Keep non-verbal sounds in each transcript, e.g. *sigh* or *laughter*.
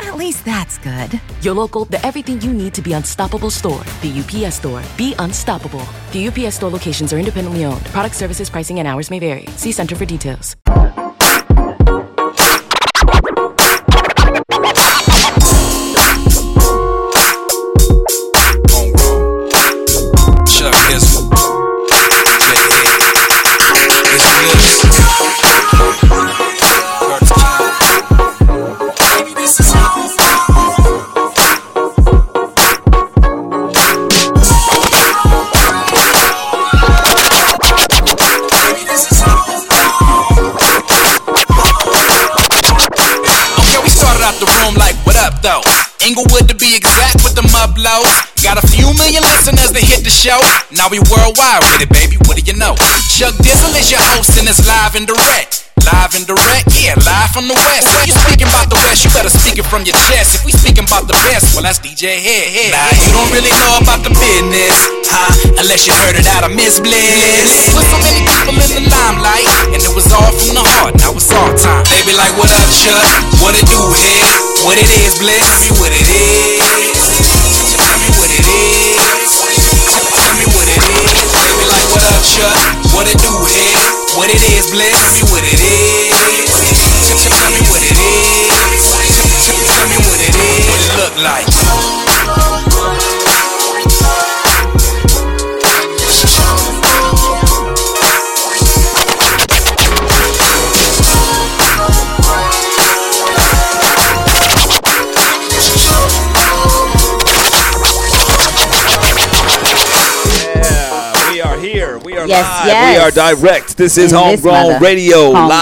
At least that's good. Your local, the everything you need to be unstoppable store. The UPS store. Be unstoppable. The UPS store locations are independently owned. Product services, pricing, and hours may vary. See Center for details. Show. Now we worldwide with it, baby. What do you know? Chuck Dizzle is your host and it's live and direct. Live and direct, yeah, live from the west. If you speaking about the west, you better speak it from your chest. If we speaking about the best, well that's DJ Head. Head. Nah, you don't really know about the business, huh? Unless you heard it out of Miss Bliss. With so many people in the limelight, and it was all from the heart. Now it's all time. They be like, what up, Chuck? What it do, head? What it is, Bliss? Tell me what it is. Up, Chuck? What it do, head? What it is, Bliss? Tell me what it is. Tell me what it is. Tell me what it is. What it look like. Are Yes, live. yes. We are direct. This is In Homegrown mother. Radio live.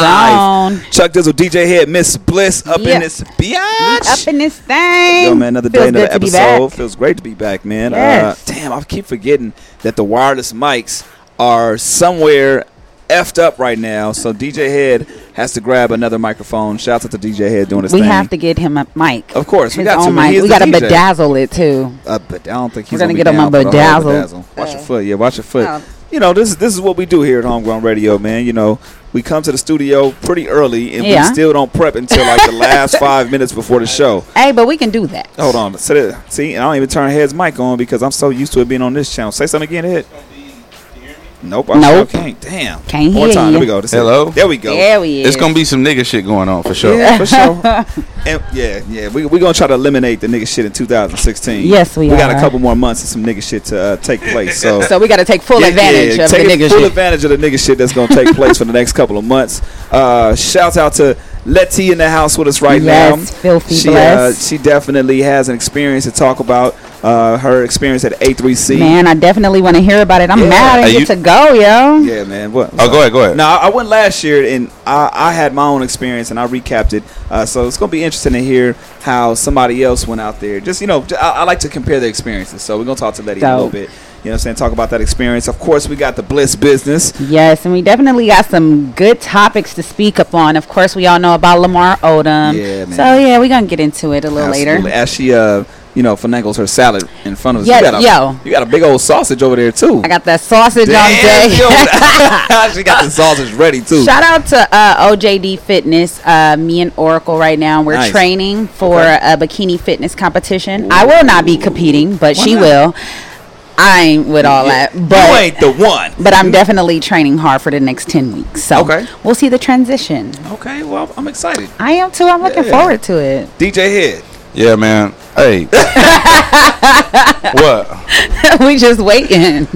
Homegrown. Chuck Dizzle, DJ Head, Miss Bliss up Yeah. in this biatch. Up in this thing. Yo, man, another day, another good to be episode. Feels great to be back, man. Yes. Uh, damn, I keep forgetting that the wireless mics are somewhere effed up right now. So DJ Head has to grab another microphone. Shout out to DJ Head doing his We thing. have to get him a mic. Of course, we His got to. own mic. We got to DJ. bedazzle it too. Uh, but I don't think he's We're gonna be get him down a for the whole bedazzle. Watch your Uh, foot, yeah. Watch your foot. oh. You know, this is this is what we do here at Homegrown Radio, man. You know, we come to the studio pretty early, and Yeah. we still don't prep until like the last *laughs* five minutes before the show. Hey, but we can do that. Hold on. See, I don't even turn Head's mic on because I'm so used to it being on this channel. Say something again, Head. Nope, I Nope. sure can't. Damn. Can't One hear time. you. There we go. This is- Hello? There we go. There we is. It's gonna be some nigga shit going on for sure. Yeah, for sure. *laughs* and yeah, yeah, we we gonna try to eliminate the nigga shit in 2016. Yes, we are. We got a couple more months of some nigga shit to uh, take place. So. So we got to take full Yeah, advantage yeah, of the nigga. take nigga full shit. advantage of the nigga shit that's gonna take place for the next couple of months. Uh, shouts out to Letty in the house with us right Yes, now. filthy she, uh, she definitely has an experience to talk about. Uh, her experience at A3C. Man, I definitely want to hear about it. I'm Yeah. mad I Hey, didn't you- get to go, yo. Yeah, man. What? Oh, go ahead, go ahead. No, I went last year and I, I had my own experience and I recapped it. Uh, so it's gonna be interesting to hear how somebody else went out there. Just you know, I like to compare the experiences. So we're gonna talk to Letty in a little bit. You know, what I'm saying talk about that experience. Of course, we got the Bliss business. Yes, and we definitely got some good topics to speak upon. Of course, we all know about Lamar Odom. Yeah, man. So yeah, we're gonna get into it a little Absolutely. later. As she, uh, you know, finagles her salad in front of us. Yeah, you got a, yo. You got a big old sausage over there too. I got that sausage Damn, on yo. *laughs* *laughs* she got the sausage ready too. Shout out to uh, OJD Fitness. Uh, me and Oracle right now. We're Nice. training for Okay. a bikini fitness competition. I will not be competing, but Why she not? will. I ain't with all that, But you but ain't the one. but I'm definitely training hard for the next ten weeks. So Okay. we'll see the transition. Okay, well, I'm excited. I am too. I'm looking Yeah. forward to it. DJ Head. Yeah, man. Hey. *laughs* what? we just waiting.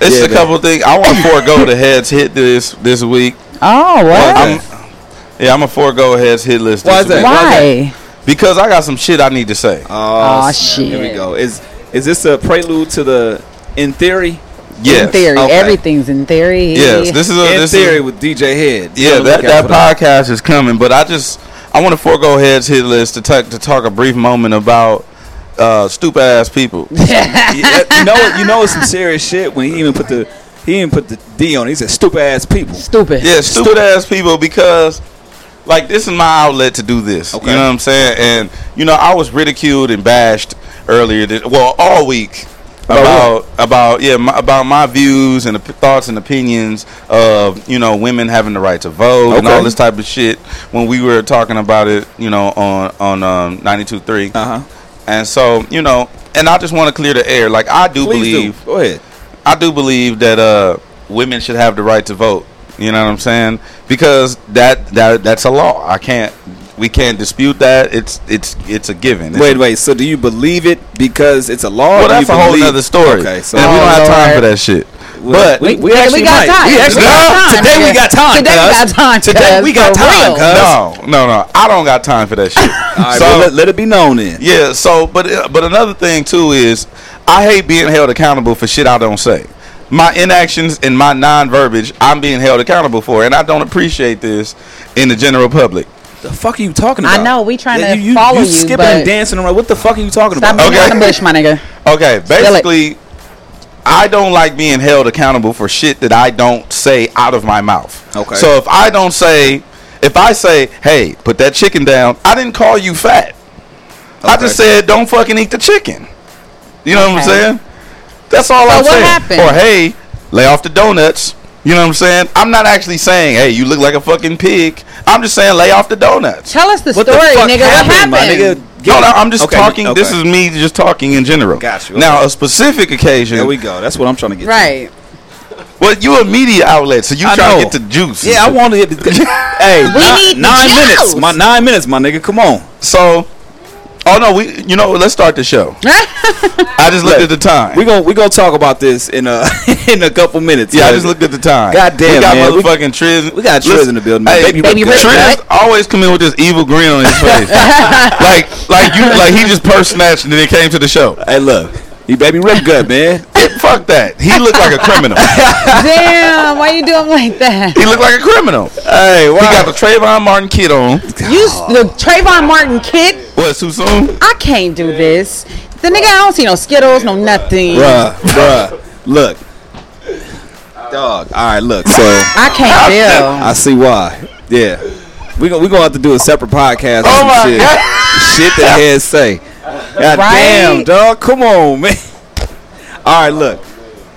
It's Yeah, a couple things. I want to forego the heads hit this this week. Oh, what? I'm, yeah, I'm a forego heads hit list. Why this is that? week. Why? Because I got some shit I need to say. Oh shit. Here we go. Is is this a prelude to the in theory? Yes. In theory, Okay. everything's in theory. Yes. This is a in this theory Is, with DJ Head. yeah, So that that podcast is coming, but I just I want to forego heads hit list to talk to talk a brief moment about uh, stupid ass people. *laughs* Yeah, you know, you know, it's some serious shit when he even put the He didn't put the D on. it. He said stupid ass people. Stupid. Yeah, stupid ass people because like this is my outlet to do this. Okay. You know what I'm saying? And you know, I was ridiculed and bashed earlier this, well, all week About about about yeah, my, about my views and the p- thoughts and opinions of, you know, women having the right to vote and all this type of shit when we were talking about it, you know, on on um 92.3. Uh huh. And so, you know, and I just want to clear the air. Like I do Please believe do. Go ahead. I do believe that uh, women should have the right to vote. You know what I'm saying? Because that that that's a law. I can't. We can't dispute that. It's it's it's a given. It's Wait, a- wait. So do you believe it because it's a law? Well, that's you a whole other story. Okay, so and we don't have time for that shit. But we, we Nigga, actually we got might. time. We actually We got time, Today we got time. Today we got time, Today we got time. no, no, no. I don't got time for that shit. *laughs* All right, so well, let, let it be known then. yeah. So, but uh, but another thing too is I hate being held accountable for shit I don't say. My inactions and my non-verbiage, I'm being held accountable for, and I don't appreciate this in the general public. The fuck are you talking about? I know, we trying Yeah, to follow you, skipping but- and dancing around. What the fuck are you talking Stop about? being Okay. on the bush, my nigga. Okay, basically, I don't like being held accountable for shit that I don't say out of my mouth. Okay. So if I don't say, if I say, hey, put that chicken down, I didn't call you fat. I just said, don't fucking eat the chicken. You know what I'm saying? That's all So I'm what saying. happened? Or hey, lay off the donuts. You know what I'm saying? I'm not actually saying, hey, you look like a fucking pig. I'm just saying, lay off the donuts. Tell us the What story, the fuck nigga. happened, what my happened? nigga? No, no, I'm just Okay, talking. This is me just talking in general. Got you, Now, a specific occasion. There we go. That's what I'm trying to get. to. Right. Well, you a media outlet, so you I trying know. to get the juice. Yeah, I want to get. *laughs* hey, We ni- need the nine juice. minutes. My nine minutes, my nigga. Come on. So, oh no, we. You know, let's start the show. *laughs* I just looked at the time. We gonna we gonna talk about this in a *laughs* in a couple minutes. yeah, I just looked at the time. God damn, we got man. We- motherfucking Trizz. we got Trizz in the building. Hey, Baby Baby Rick Rick Good. Trizz always come in with this evil grin on his face, *laughs* like like you like he just purse snatched and then he came to the show. Hey, look, you baby Rick good, man. *laughs* Fuck that. He looked like a criminal. *laughs* Damn, why you doing like that? He looked like a criminal. hey, why? He got the Trayvon Martin kid on. You s- the Trayvon Martin kid? What? Too soon? I can't do this. The nigga, I don't see no Skittles, no nothing. bruh, bruh. Look, dog. All right, look. So I can't feel. I see why. Yeah, we gonna we gonna have to do a separate podcast. Oh on my shit. God. shit that heads say. *laughs* God Right? damn, dog. Come on, man. All right, look.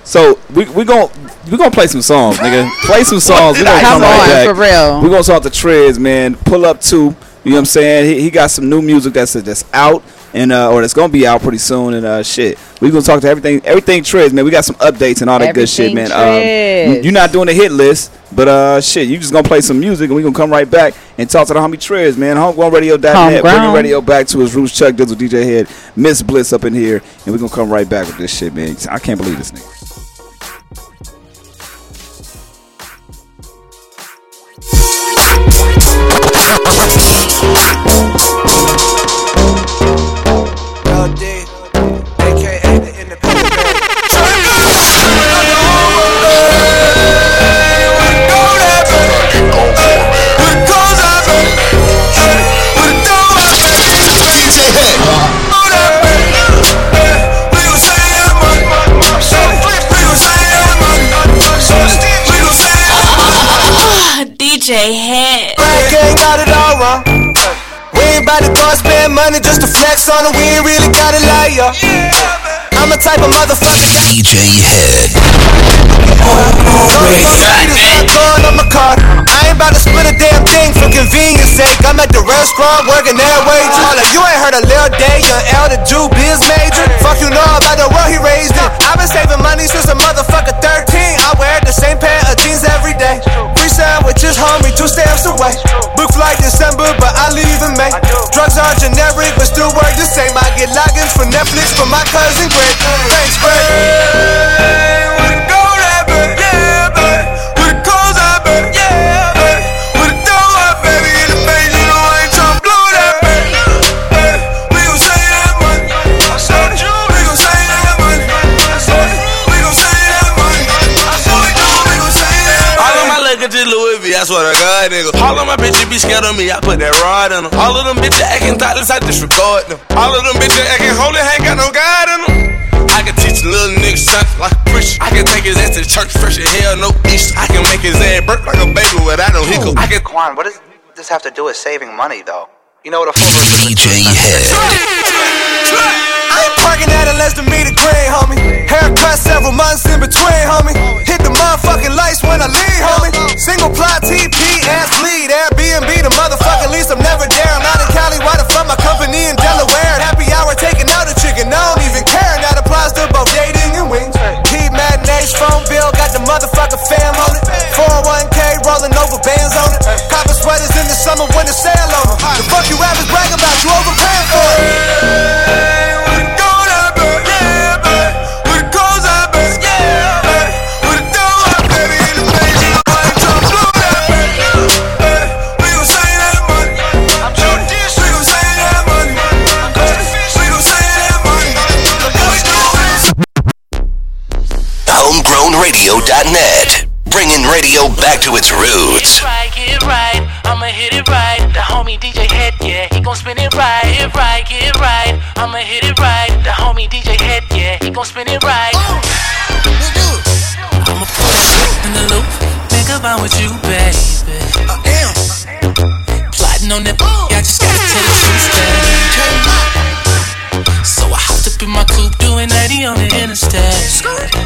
So we we gonna we gonna play some songs, nigga. Play some songs. We gonna Come come right on, back. for real. We gonna talk to Trizz, man. Pull up too. You know what I'm saying? He, he got some new music that's that's out and uh, or that's gonna be out pretty soon and uh shit. We gonna talk to everything everything Trizz, man. We got some updates and all that good shit, man. Um, you- you're not doing a hit list, but uh shit, you just gonna play some music and we gonna come right back and talk to the homie Trizz, man. Homegrownradio.net. Homegrown. Bringing radio back to his roots. Chuck Dizzle, DJ Head, Miss Bliss up in here, and we gonna come right back with this shit, man. I can't believe this nigga. Just to flex on it. We ain't really got a liar. I'm a type of motherfucker that DJ Head. going on my car. I ain't about to split a damn thing for convenience sake. I'm at the restaurant working that too. Like you ain't heard a Lil Day, young L, the Jew biz major. Fuck you know about the world he raised in. I've been saving money since a motherfucker 13. I wear the same pair of jeans every day. Free sandwiches, homie, two stamps away. Book flight December, for Netflix for my cousin Greg. Thanks, Greg. Swear to God, nigga. All of my bitches be scared of me, I put that rod in them. All of them bitches acting thoughtless, I disregard them. All of them bitches acting holy, ain't got no God in them. I can teach a little nigga something like a preacher. I can take his ass to church fresh as hell, no Easter. I can make his ass burp like a baby without no hiccup. I can Quan, what does this have to do with saving money, though? You know what a full is? DJ Head. I ain't parking at a less than meter green, homie. Haircut several months in between, homie. Hit the motherfucking lights when I leave, homie. Single ply TP, ass bleed. Airbnb, the motherfucking lease. I'm never. I'm out in Cali, why the fuck my company in Delaware? Happy hour taking out a chicken. I don't even care. That applies to both dating and wings. Heat matinees, phone bill, got the motherfucking fam on it. 401k rolling over bands on it. Copper sweaters in the summer when the sale over. The fuck you rappers brag about, you overpaying for it. HomegrownRadio.net. Bringing radio back to its roots. Get right, get right. I'ma hit it right. The homie DJ Head, yeah, he gon' spin it right. Get right, get right. I'ma hit it right. The homie DJ Head, yeah, he gon' spin it right. I'ma put it in the loop. Think about what you, baby. Plotting on that, I just gotta tell the truth, baby. So I hopped up in my coupe, doing 90 on the interstate.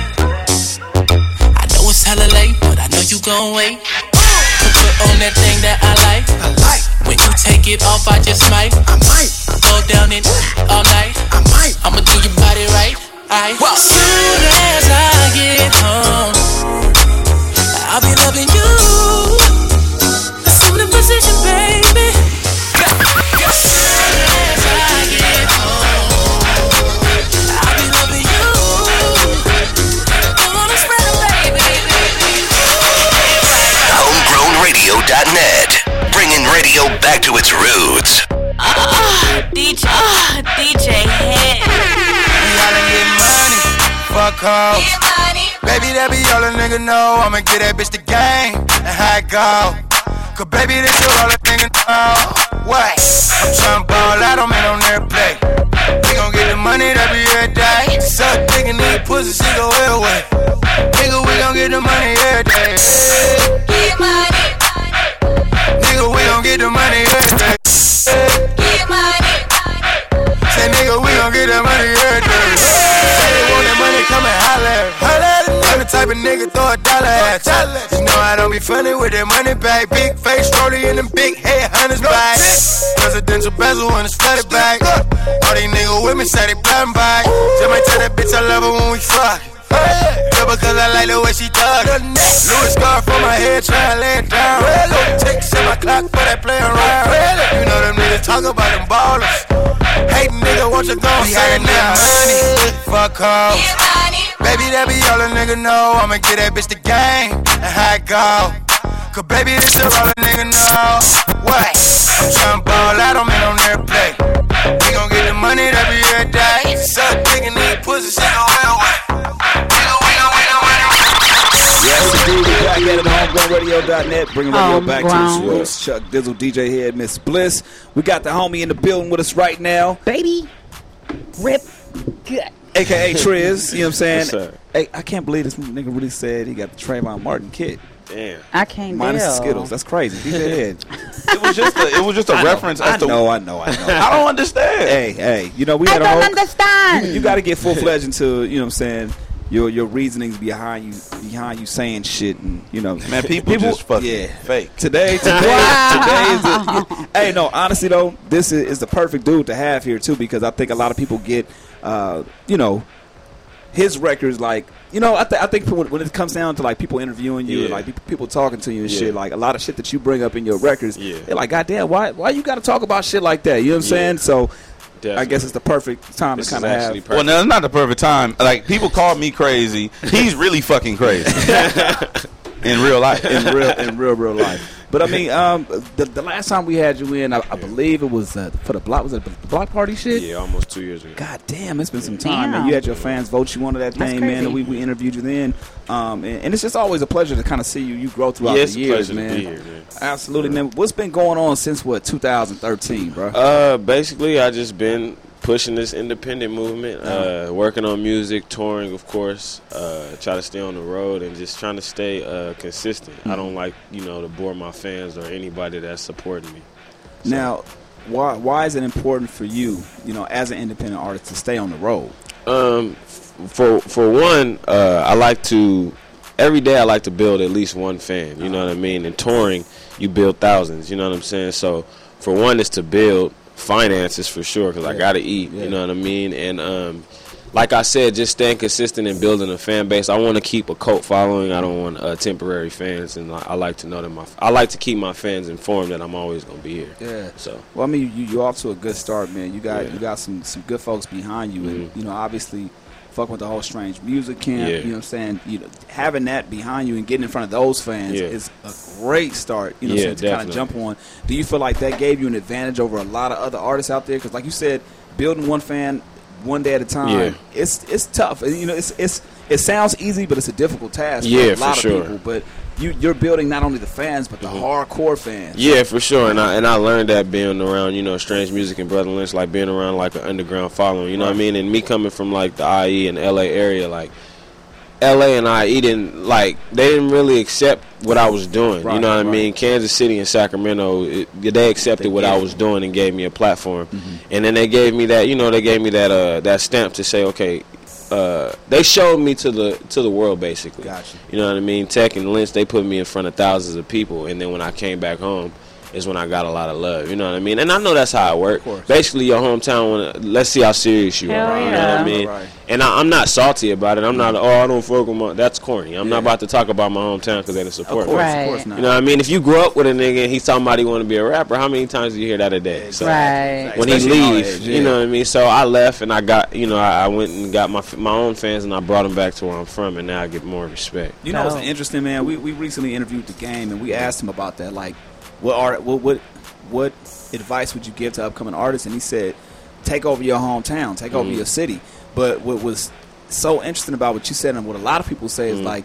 Gon' wait. Put put on that thing that I like. I like. When you take it off, I just might. I might. Go down it all night. I might. I'ma do your body right. I. Soon as I get home, to its roots. Ah, DJ, ah, DJ Head. We all get money, fuck off. Baby, that be all a nigga know. I'ma get that bitch the game and how it go. Cause baby, this is all a nigga know. What? I'm tryna ball out on me on their play. We gon' get the money that be every day. Suck dick and eat pussy, she go well away. Nigga, we gon' get the money every day. Get money. Nigga, we gon' get the money every day. Get money. Say nigga, we gon' get the money every day. Say they want that money, come and holler. I'm the type of nigga throw a dollar at you. Know I don't be funny with that money bag. Big face, rollie in them big head hunters bag. Presidential bezel when it's flooded bag. All these niggas with me say they blind by. Just might tell that bitch I love her when we fuck. Yeah, because I like the way she talk. Louis scarf on my head, try to lay it down. Ticks in my clock for that play around. You know them niggas talk about them ballers. Hate nigga, want you gon' say it now. Money, fuck off. Baby, that be all a nigga know. I'ma get that bitch the game and how it go. Cause baby, this is all a nigga know. What? I'm tryna ball out on me on their play. We gon' get the money that be every day. Suck dick and eat pussy, she gon' well Yes, indeed. We're HomegrownRadio.net, bringing radio back to its Homegrown. Chuck Dizzle, DJ Head, Miss Bliss. We got the homie in the building with us right now. Baby. Rip. Good. AKA Trizz, you know what I'm saying? Yes, hey, I can't believe this nigga really said he got the Trayvon Martin kit. Damn. I can't Minus the deal. Skittles. That's crazy. DJ. It was just a, it was just a I know, reference I as to know, I know, I know. I don't understand. Hey, hey, you know, we I had don't understand. You, you got to get full fledged into, you know what I'm saying? Your your reasonings behind you behind you saying shit and you know Man, people, just fucking yeah fake. today *laughs* today today is the, *laughs* hey no honestly though this is, is the perfect dude to have here too because I think a lot of people get uh you know his records like you know I, th- I think when when it comes down to like people interviewing you and like people, people talking to you and Yeah. shit like a lot of shit that you bring up in your records Yeah. they're like goddamn why why you got to talk about shit like that you know what I'm Yeah. saying so I guess it's the perfect time This to kind of actually have perfect. Well, no, it's not the perfect time. Like people call me crazy. He's really fucking crazy *laughs* in real life. in real in real real life. But I mean, um, the, the last time we had you in, I, I believe it was uh, for the block. Was it the block party shit? Yeah, almost two years ago. God damn, it's been some time, man. Damn. You had your fans vote you onto that That's thing, man, crazy. and we, we interviewed you then. Um, and, and it's just always a pleasure to kind of see you you grow throughout Yeah, it's the a years, pleasure to man. be here, man. Absolutely, man. What's been going on since what 2013, bro? Uh, basically, I just been pushing this independent movement, uh, working on music, touring, of course. Uh, try to stay on the road and just trying to stay uh, consistent. I don't like you know to bore my fans or anybody that's supporting me. Now, why why is it important for you, you know, as an independent artist, to stay on the road? Um, for for one, uh, I like to every day. I like to build at least one fan. You know what I mean? And touring, you build thousands. You know what I'm saying? So for one, is to build finances for sure because I gotta eat. You know what I mean? And um, like I said, just staying consistent and building a fan base. I want to keep a cult following. I don't want uh, temporary fans, and I, I like to know that my I like to keep my fans informed that I'm always gonna be here. Yeah. So Well, I mean, you you're off to a good start, man. You got Yeah. you got some some good folks behind you, and Mhm. you know, obviously, fuck with the whole strange music camp. Yeah. You know what I'm saying? You know, having that behind you and getting in front of those fans Yeah. is a great start. You know, Yeah, so to kind of jump on. Do you feel like that gave you an advantage over a lot of other artists out there? Because, like you said, building one fan one day at a time, it's it's tough. You know, it's it's it sounds easy, but it's a difficult task for Yeah, a for lot sure. of people. But you you're building not only the fans, but the Mhm. hardcore fans. Yeah, for sure, and I and I learned that being around you know strange music and Brotha Lynch, like being around like an underground following. You know what I mean? And me coming from like the IE and LA area, like LA and IE didn't like they didn't really accept what I was doing. you know what I mean? Kansas City and Sacramento, it, they accepted what I was doing and gave me a platform. Mm-hmm. And then they gave me that, you know, they gave me that uh that stamp to say, okay, uh, they showed me to the to the world basically. Gotcha. You know what I mean? Tech and Lynch, they put me in front of thousands of people, and then when I came back home, is when I got a lot of love. You know what I mean? And I know that's how it works. Basically, your hometown. Wanna, let's see how serious you Hell are. You know what I mean? Right. And I, I'm not salty about it. I'm not. Oh, I don't fuck with my. That's corny. I'm not about to talk about my hometown because they didn't support Of course, me. of course Right. not. You know what I mean? If you grew up with a nigga and he's talking about he want to be a rapper, how many times do you hear that a day? So Right. when he Especially leaves, nowadays, you know what I mean. So I left and I got, you know, I, I went and got my my own fans and I brought them back to where I'm from, and now I get more respect. You know, it's Dope. interesting, man. We, we recently interviewed the game, and we asked him about that. Like, what art? What what what advice would you give to upcoming artists? And he said, take over your hometown, take over Mhm. your city. But what was so interesting about what you said, and what a lot of people say, is Mhm. like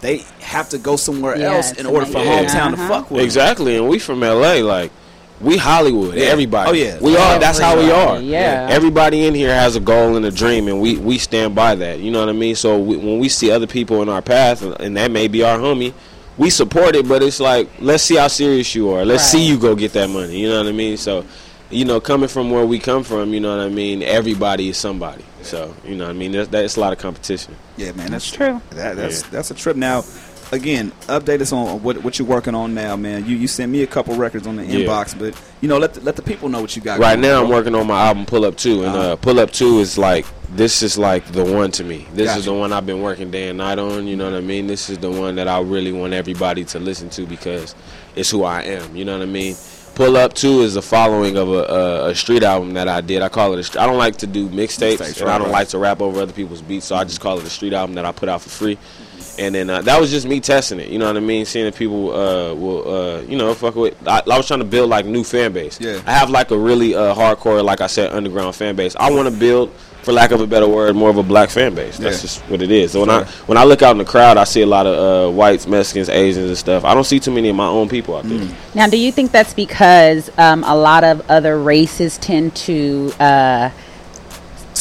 they have to go somewhere Yeah, else in order for it. hometown to Uh-huh. fuck with. Exactly, and we from LA, like we Hollywood. Yeah. Everybody. Oh, yeah. we are. That's how we are. Yeah. Everybody in here has a goal and a dream, and we we stand by that. You know what I mean? So we, when we see other people in our path, and that may be our homie, we support it. But it's like, let's see how serious you are. Let's see you go get that money. You know what I mean? So. You know, coming from where we come from, you know what I mean. Everybody is somebody, so you know what I mean. That's, that's a lot of competition. Yeah, man, that's, That's true. That, that's Yeah. that's a trip. Now, again, update us on what what you're working on now, man. You you sent me a couple records on the Yeah. inbox, but you know, let the, let the people know what you got. Right now, on, I'm working on my album Pull Up Two, and Uh-huh. uh, Pull Up Two is like this is like the one to me. This Gotcha. is the one I've been working day and night on. You know what I mean? This is the one that I really want everybody to listen to because it's who I am. You know what I mean? Pull Up Two is a following of a, a, a street album that I did. I call it. A, I don't like to do mixtapes, Mixtapes, and right, I don't right. like to rap over other people's beats. So I just call it a street album that I put out for free. And then uh, that was just me testing it. You know what I mean? Seeing if people uh, will, uh, you know, fuck with. I, I was trying to build like new fan base. Yeah. I have like a really uh, hardcore, like I said, underground fan base. I want to build, for lack of a better word, more of a black fan base. That's Yeah. just what it is. So when I when I look out in the crowd, I see a lot of uh, whites, Mexicans, Asians, and stuff. I don't see too many of my own people out there. Mm. Now, do you think that's because um, a lot of other races tend to uh,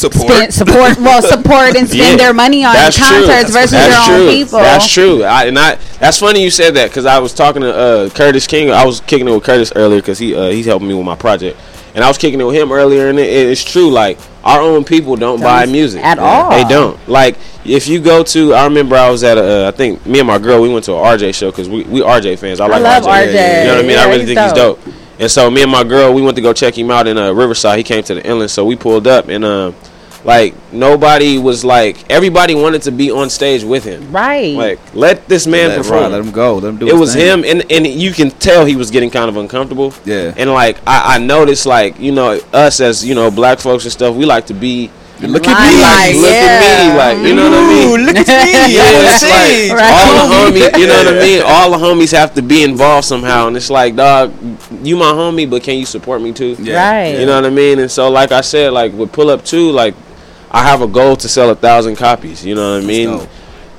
support. spend, support, well, *laughs* support and spend Yeah, their money on that's concerts versus That's their true. own people? That's true. I, and I, that's funny you said that because I was talking to uh, Curtis King. I was kicking it with Curtis earlier because he uh, he's helping me with my project, and I was kicking it with him earlier. And it, it's true. Like our own people don't buy music At all. They don't. Like if you go to, I remember I was at a, uh, I think me and my girl we went to a RJ show because we we RJ fans. I like love RJ. RJ. You know what I mean? Yeah, I really he's think he's dope. dope. And so me and my girl, we went to go check him out in uh, Riverside. He came to the inland, so we pulled up and. Uh, like nobody was like everybody wanted to be on stage with him. Right. Like let this man let, perform. right, let him go. Let him do. it his was thing. him, and and you can tell he was getting kind of uncomfortable. Yeah. And like I, I noticed, like you know, us as you know, black folks and stuff, we like to be. Look at Limelight, me. Like, look at me, like you know what I mean. Ooh, look at me. *laughs* Yeah, it's like Right. all the homies, you know what I mean. All the homies have to be involved somehow, and it's like, dog, you my homie, but can you support me too? Yeah. Right. You know what I mean? And so, like I said, like with Pull Up too, like I have a goal to sell a thousand copies. You know what I mean?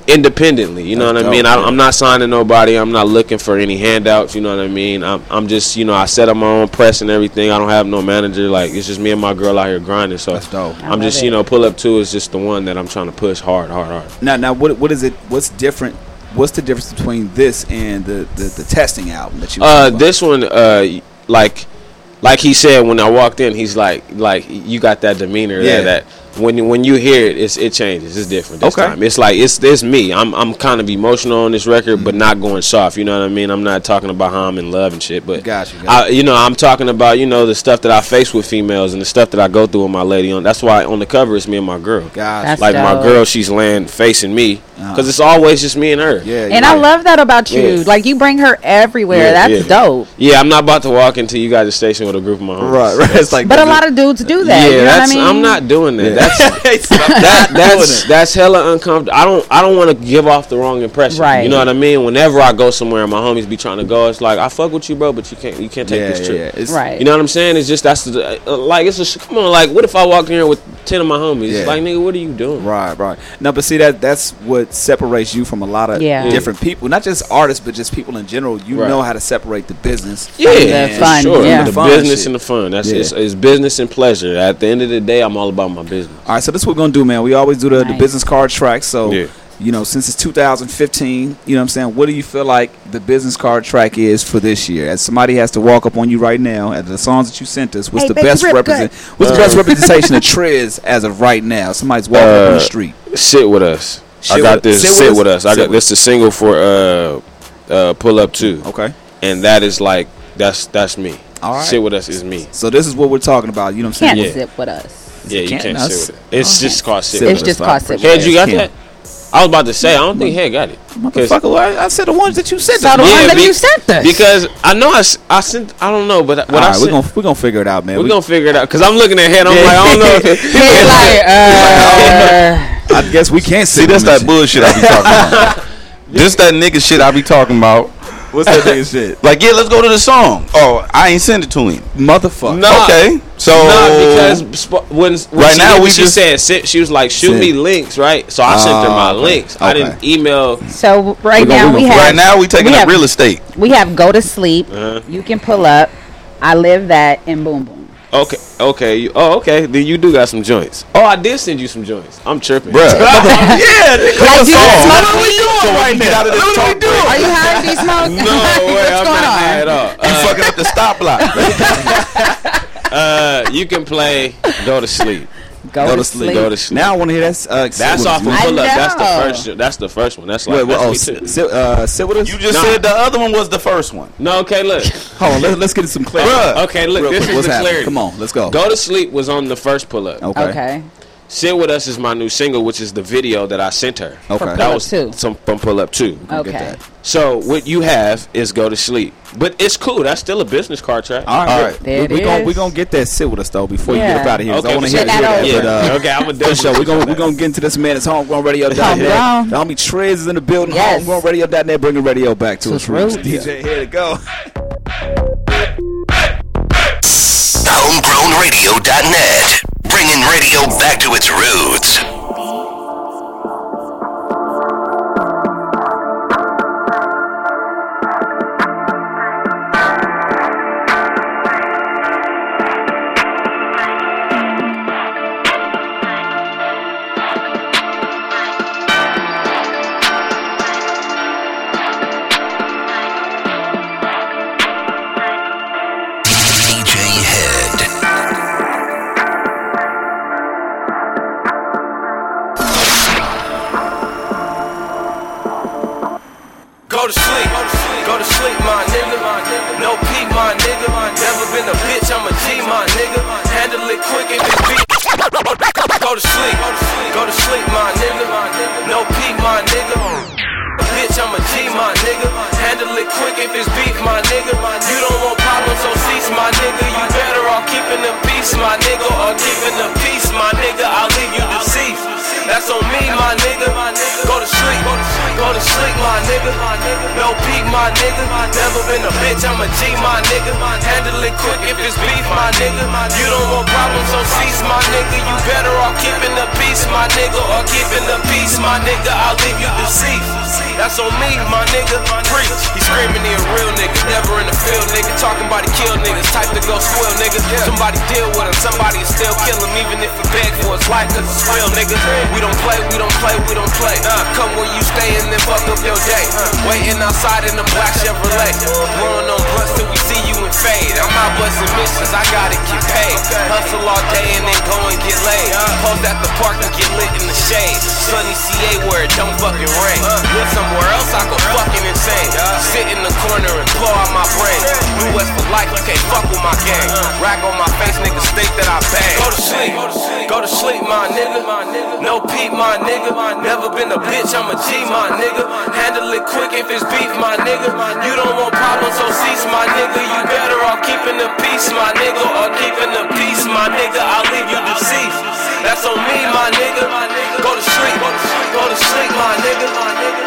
independently. You know That's what I mean? dope, I, yeah. I'm not signing nobody. I'm not looking for any handouts. You know what I mean? I'm, I'm just, you know, I set up my own press and everything. I don't have no manager. Like it's just me and my girl out here grinding. So That's dope. I I'm just, love you know, pull up two is just the one that I'm trying to push hard, hard, hard. Now, now, what what is it? What's different? What's the difference between this and the the, the testing album that you? Uh, this one, uh, like, like he said when I walked in, he's like, like you got that demeanor Yeah. there that when you- when you hear it, it's, it changes. It's different this Okay. time. It's like it's it's me. I'm I'm kind of emotional on this record, but not going soft. You know what I mean? I'm not talking about how I'm in love and shit, but Got you, I, you know, I'm talking about you know the stuff that I face with females and the stuff that I go through with my lady. On that's why on the cover it's me and my girl. Got That's like my girl, she's laying facing me because it's always just me and her. Yeah, And I love that about you. Yeah. Like you bring her everywhere. Yeah, That's yeah. dope. Yeah, I'm not about to walk into you guys' station with a group of my homies. Right, right. *laughs* It's like But a lot of dudes do that. Yeah, you know that's. what I mean? am not doing that. Yeah. That's *laughs* that, that's that's hella uncomfortable. I don't I don't want to give off the wrong impression. Right. You know what I mean? Whenever I go somewhere and my homies be trying to go, it's like I fuck with you, bro, but you can't you can't take Yeah, this trip. yeah, it's- Right. You know what I'm saying? It's just that's the uh, like it's a come on like what if I walked in here with ten of my homies? Yeah. It's like nigga, what are you doing? Right, right. No, but see that that's what separates you from a lot of Yeah. different people. Not just artists, but just people in general. You Right. know how to separate the business. Yeah, and The fun, sure. yeah. The fun business shit. and the fun. That's Yeah. it's, it's business and pleasure. At the end of the day, I'm all about my business. All right, so this is what we're gonna do, man. We always do the, the business card track. So, Yeah. you know, since it's 2015, you know what I'm saying? What do you feel like the business card track is for this year? As somebody has to walk up on you right now, at the songs that you sent us, what's Hey, the best represent? good. What's the Uh, best representation of *laughs* Trizz as of right now? Somebody's walking up on Uh, the street. Sit with us. I got with- this. sit Sit, with with, us? us. I Sit got this. The single for uh, uh, pull up two. Okay. and that is like that's that's me. All right. Sit with us is me. So this is what we're talking about. You know what I'm Can't saying? Yeah. sit with us. Yeah, you Can't can't sit with it. It's just called sit. Sit with It's with us. just us, called dog. sit with Head, us. you got Ken. that? I was about to say I don't think Head got it. Motherfucker, well, I, I said the ones that you sent. So us. the Yeah, one that be- you sent us. Because I know I sent I don't know, but what All I sent, we're gonna we're gonna figure it out, man. we're We- gonna figure it out. Cause I'm looking at Head. I'm like I don't know. If *laughs* He's *laughs* like, uh, *laughs* I guess we can't See, that's that bullshit I be talking about. *laughs* This that nigga shit I be talking about. What's that nigga shit? Like, yeah, let's go to the song. Oh, I ain't send it to him. Motherfucker. Nah. Okay, so Nah, because sp- when, when Right she, now, when we she just- said sit, she was like shoot Sit. me links, right? So I sent her my okay. links. I didn't email. so right now we we have right now we taking we up real estate. we have go to sleep. Uh-huh. You can pull up. I live that in boom boom. Okay, okay. You, oh, okay. Then you do got some joints. Oh, I did send you some joints. I'm tripping, Bruh. *laughs* yeah, nigga. *laughs* Like, do you smoke What are we weed? doing right now? What are we doing? Are you high? Do you smoke? No way, *laughs* What's I'm going not on? high at all. You Uh, fucking up the stop block. uh, you can play "Go to Sleep." Go, Go to to sleep. sleep. Go to sleep. Now I want to hear that. Uh, sit That's with off of pull up. That's the first. That's the first one. That's like Wait, wait, oh, that's me too. sit, uh, sit with us. You just Nah. said the other one was the first one. No, okay. Look. *laughs* Hold on. Let, let's get some clarity. Bruh. Okay, look. Real This quick, is what's the happening? clarity. Come on, let's go. Go to sleep was on the first pull up. Okay. Okay. Sit with us is my new single, which is the video that I sent her. Okay. For That Pull Up was Two. some from pull up two. Get Okay. that. So what you have is go to sleep, but it's cool. That's still a business card track. All right, All all right. right. There we, it we gonna we gonna get that sit with us though before you get up out of here. 'cause I Okay, want to for hear sure. that. That Yeah. But, uh, okay, I'm a For sure, we're gonna we gonna get into this man. It's homegrown radio. Homegrown. The homie Trizz is in the building. Yes. Homegrown radio.net bringing radio back to To us. its roots. DJ here to go. HomegrownRadio.net. Radio back to its roots. in the peace, my nigga. I'll leave you deceased. That's on me, my nigga to sleep, my nigga. No peak, my nigga. Never been a bitch, I'm a G, my nigga. Handle it quick if it's beef, my nigga. You don't want problems, so cease, my nigga. You better off keeping the peace, my nigga, or keeping the peace, my nigga. I'll leave you deceived. That's on me, my nigga. Preach. He screaming he a real nigga, never in the field, nigga. Talking about he kill niggas, type to go squill, nigga. Somebody deal with him, somebody is still kill him, even if he beg for his life, cause it's real, nigga. We don't play, we don't play, we don't play. Come where you stay and then fuck up your day. Waiting outside in the black Chevrolet. Blowing on blunts till we see you in fade. I'm out busting missions, I gotta get paid. Hustle all day and then go and get laid. Post at the park and get lit in the shade. Sunny CA where it don't fucking rain. Live somewhere else, I go fucking insane. Sit in the corner and blow out my brain. New West for life, you can't fuck with my gang. Rack on my face, niggas think that I bang. Go to sleep, go to sleep, my nigga. No peep, my nigga. Never been a bitch, I'm a G, my nigga. Handle it quick if it's beef, my nigga. You don't want problems, so cease, my nigga. You better off keeping the peace, my nigga, or keeping the peace, my nigga. I'll leave you deceased. That's on me, my nigga. Go to sleep, go to sleep, my nigga.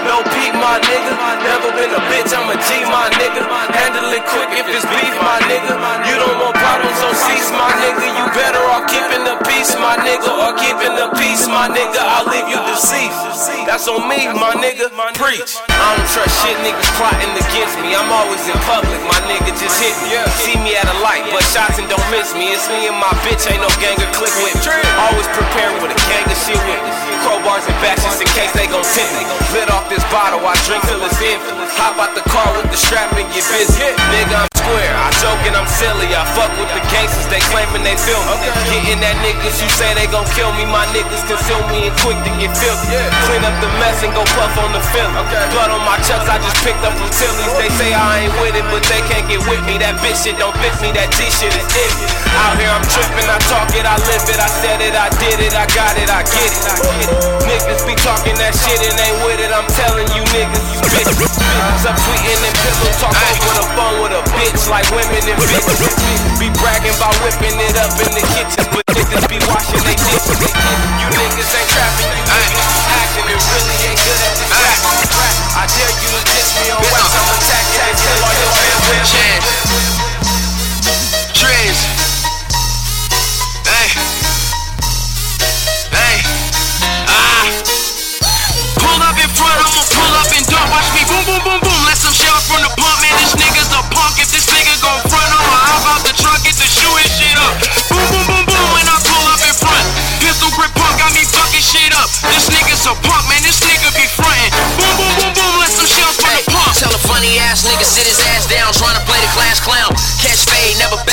No peep, my nigga. Never been a bitch, I'm a G, my nigga. Handle it quick if it's beef, my nigga. You don't want problems, so cease, my nigga. You better off keeping the peace, my nigga, or keeping the peace, my nigga. I'll leave you deceased. That's on me, my nigga. Preach. I don't trust shit niggas plotting against me. I'm always in public, my nigga just hit me. See me at a light, but shots and don't miss me. It's me and my bitch, ain't no gang or click with. Always prepared with a gang of shit with. Crowbars and batches in case they gon' tip me. Lit off this bottle, I drink till it's empty. Hop out the car with the strap and get busy. Nigga, I'm square. I joke and I'm silly. I fuck with the gangsters, they claiming they feel me. Getting that niggas you say they gon' kill me. My niggas consume me and quick to get filthy. Clean up the mess and go puff on the film. Blood on my chucks, I just picked up from Tilly's. They say I ain't with it, but they can't get with me. That bitch shit don't fit me. That G shit is in me. Out here I'm tripping, I talk it, I live it, I said it, I did it, I got it, I get it. I get it. Niggas be talking that shit and ain't with it. I'm telling you niggas, you bitches. Up tweeting and pillow talk over the phone with a bitch like women and bitches. Be bragging about whipping it up in the kitchen, but niggas be washing they dishes. You niggas ain't trapping, you niggas acting and really ain't good at this Fade, never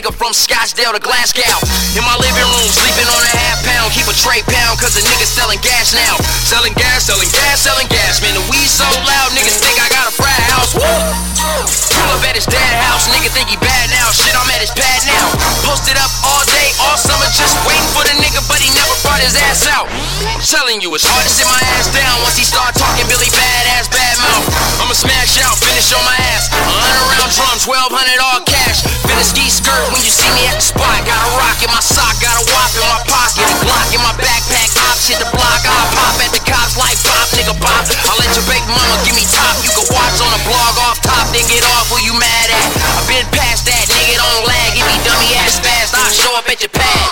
nigga from Scottsdale to Glasgow. In my living room, sleeping on a half pound. Keep a tray pound, cause the nigga selling gas now. Selling gas, selling gas, selling gas. Man, the weed so loud, niggas think I got a frat house. Woo! Pull up at his dad house, nigga think he bad now. Shit, I'm at his pad now. Posted up all day, all summer, just waiting for the nigga, but he never brought his ass out. I'm telling you, it's hard to sit my ass down once he start talking Billy badass bad mouth. I'ma smash out, finish on my ass. A hundred round drums, twelve hundred all cash. Finish ski skirt when you see me at the spot. Got a rock in my sock, got a wop in my pocket, a Glock in my backpack. Ops hit the block, I pop at the cops like pop, nigga pop. I let your baby mama give me top. You can watch on the blog off top, then get off who you mad at. I been past that, nigga don't lag. Give me dummy ass fast, I show up at your pad.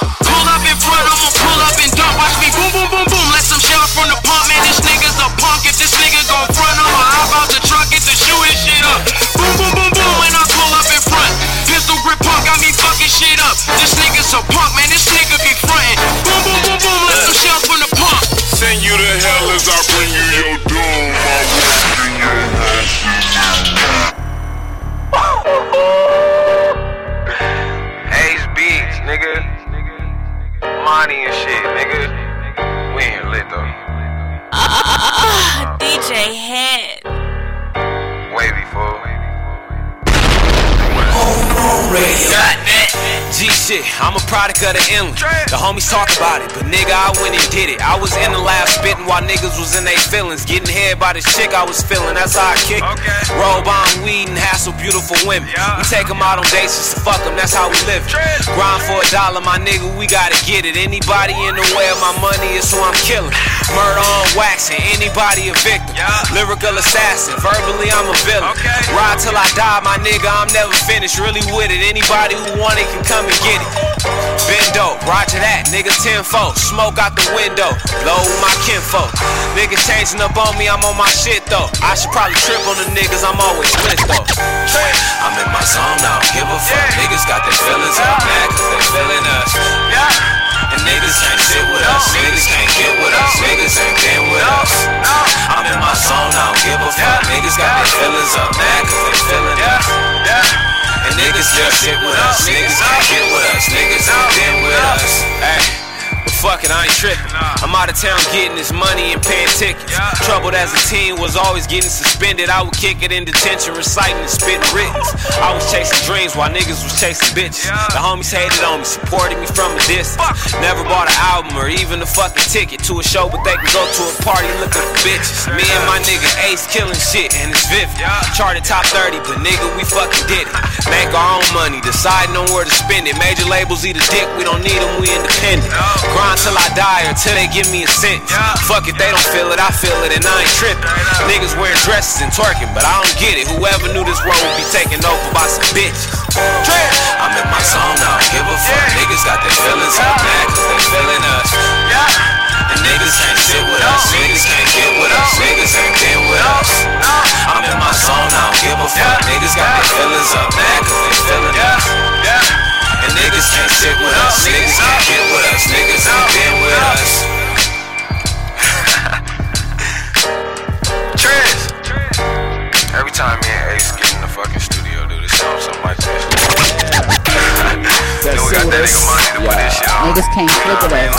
Money and shit, nigga. We ain't lit though. *laughs* DJ Head. G shit, I'm a product of the inland. The homies talk about it, but nigga, I went and did it. I was in the lab spitting while niggas was in their feelings. Getting head by this chick I was feeling, that's how I kick. Roll on weed and hassle beautiful women. We take them out on dates just to fuck them, that's how we live. Grind for a dollar, my nigga, we gotta get it. Anybody in the way of my money is who I'm killing. Murder on waxing, anybody a victim. Lyrical assassin, verbally I'm a villain. Ride till I die, my nigga, I'm never finished. Really with it, anybody who want it can come and get it. Been dope, roger that, nigga tenfold. Smoke out the window, blow with my kinfolk. Niggas changing up on me, I'm on my shit though. I should probably trip on the niggas, I'm always lit though. I'm in my zone, I don't give a fuck. Niggas got their feelings up mad cause they feeling us. And niggas can't sit with us, niggas can't get with us, niggas ain't been with us. I'm in my zone, I don't give a fuck. Niggas got their feelings up mad cause they feeling us. And niggas can't sit with us, niggas can't get with us, niggas ain't been with us. Hey. Fuck it, I ain't tripping. I'm out of town getting this money and paying tickets. Troubled as a teen, was always getting suspended. I would kick it in detention, reciting and spitting writtens. I was chasing dreams while niggas was chasing bitches. The homies hated on me, supported me from a distance. Never bought an album or even a fucking ticket to a show, but they could go to a party looking for bitches. Me and my nigga Ace killing shit, and it's vivid. Charted top 30, but nigga, we fucking did it. Make our own money, deciding on where to spend it. Major labels eat a dick, we don't need them, we independent. Grind till I die or till they give me a sentence. Fuck it, they don't feel it, I feel it, and I ain't tripping. Niggas wearing dresses and twerking, but I don't get it. Whoever knew this world would be taken over by some bitches. I'm in my zone, I don't give a fuck. Niggas got their feelings up mad cause they feeling us. And niggas can't sit with us, niggas can't get with us, niggas ain't been with us. I'm in my zone, I don't give a fuck. Niggas got their feelings up mad cause they feeling us. And niggas can't sit with us, niggas can't get with us, niggas ain't been with us. *laughs* Trizz. Every time me and Ace get in the fucking studio, do this song, something like this. then we got that nigga money to put this shit on. Niggas can't flip it up.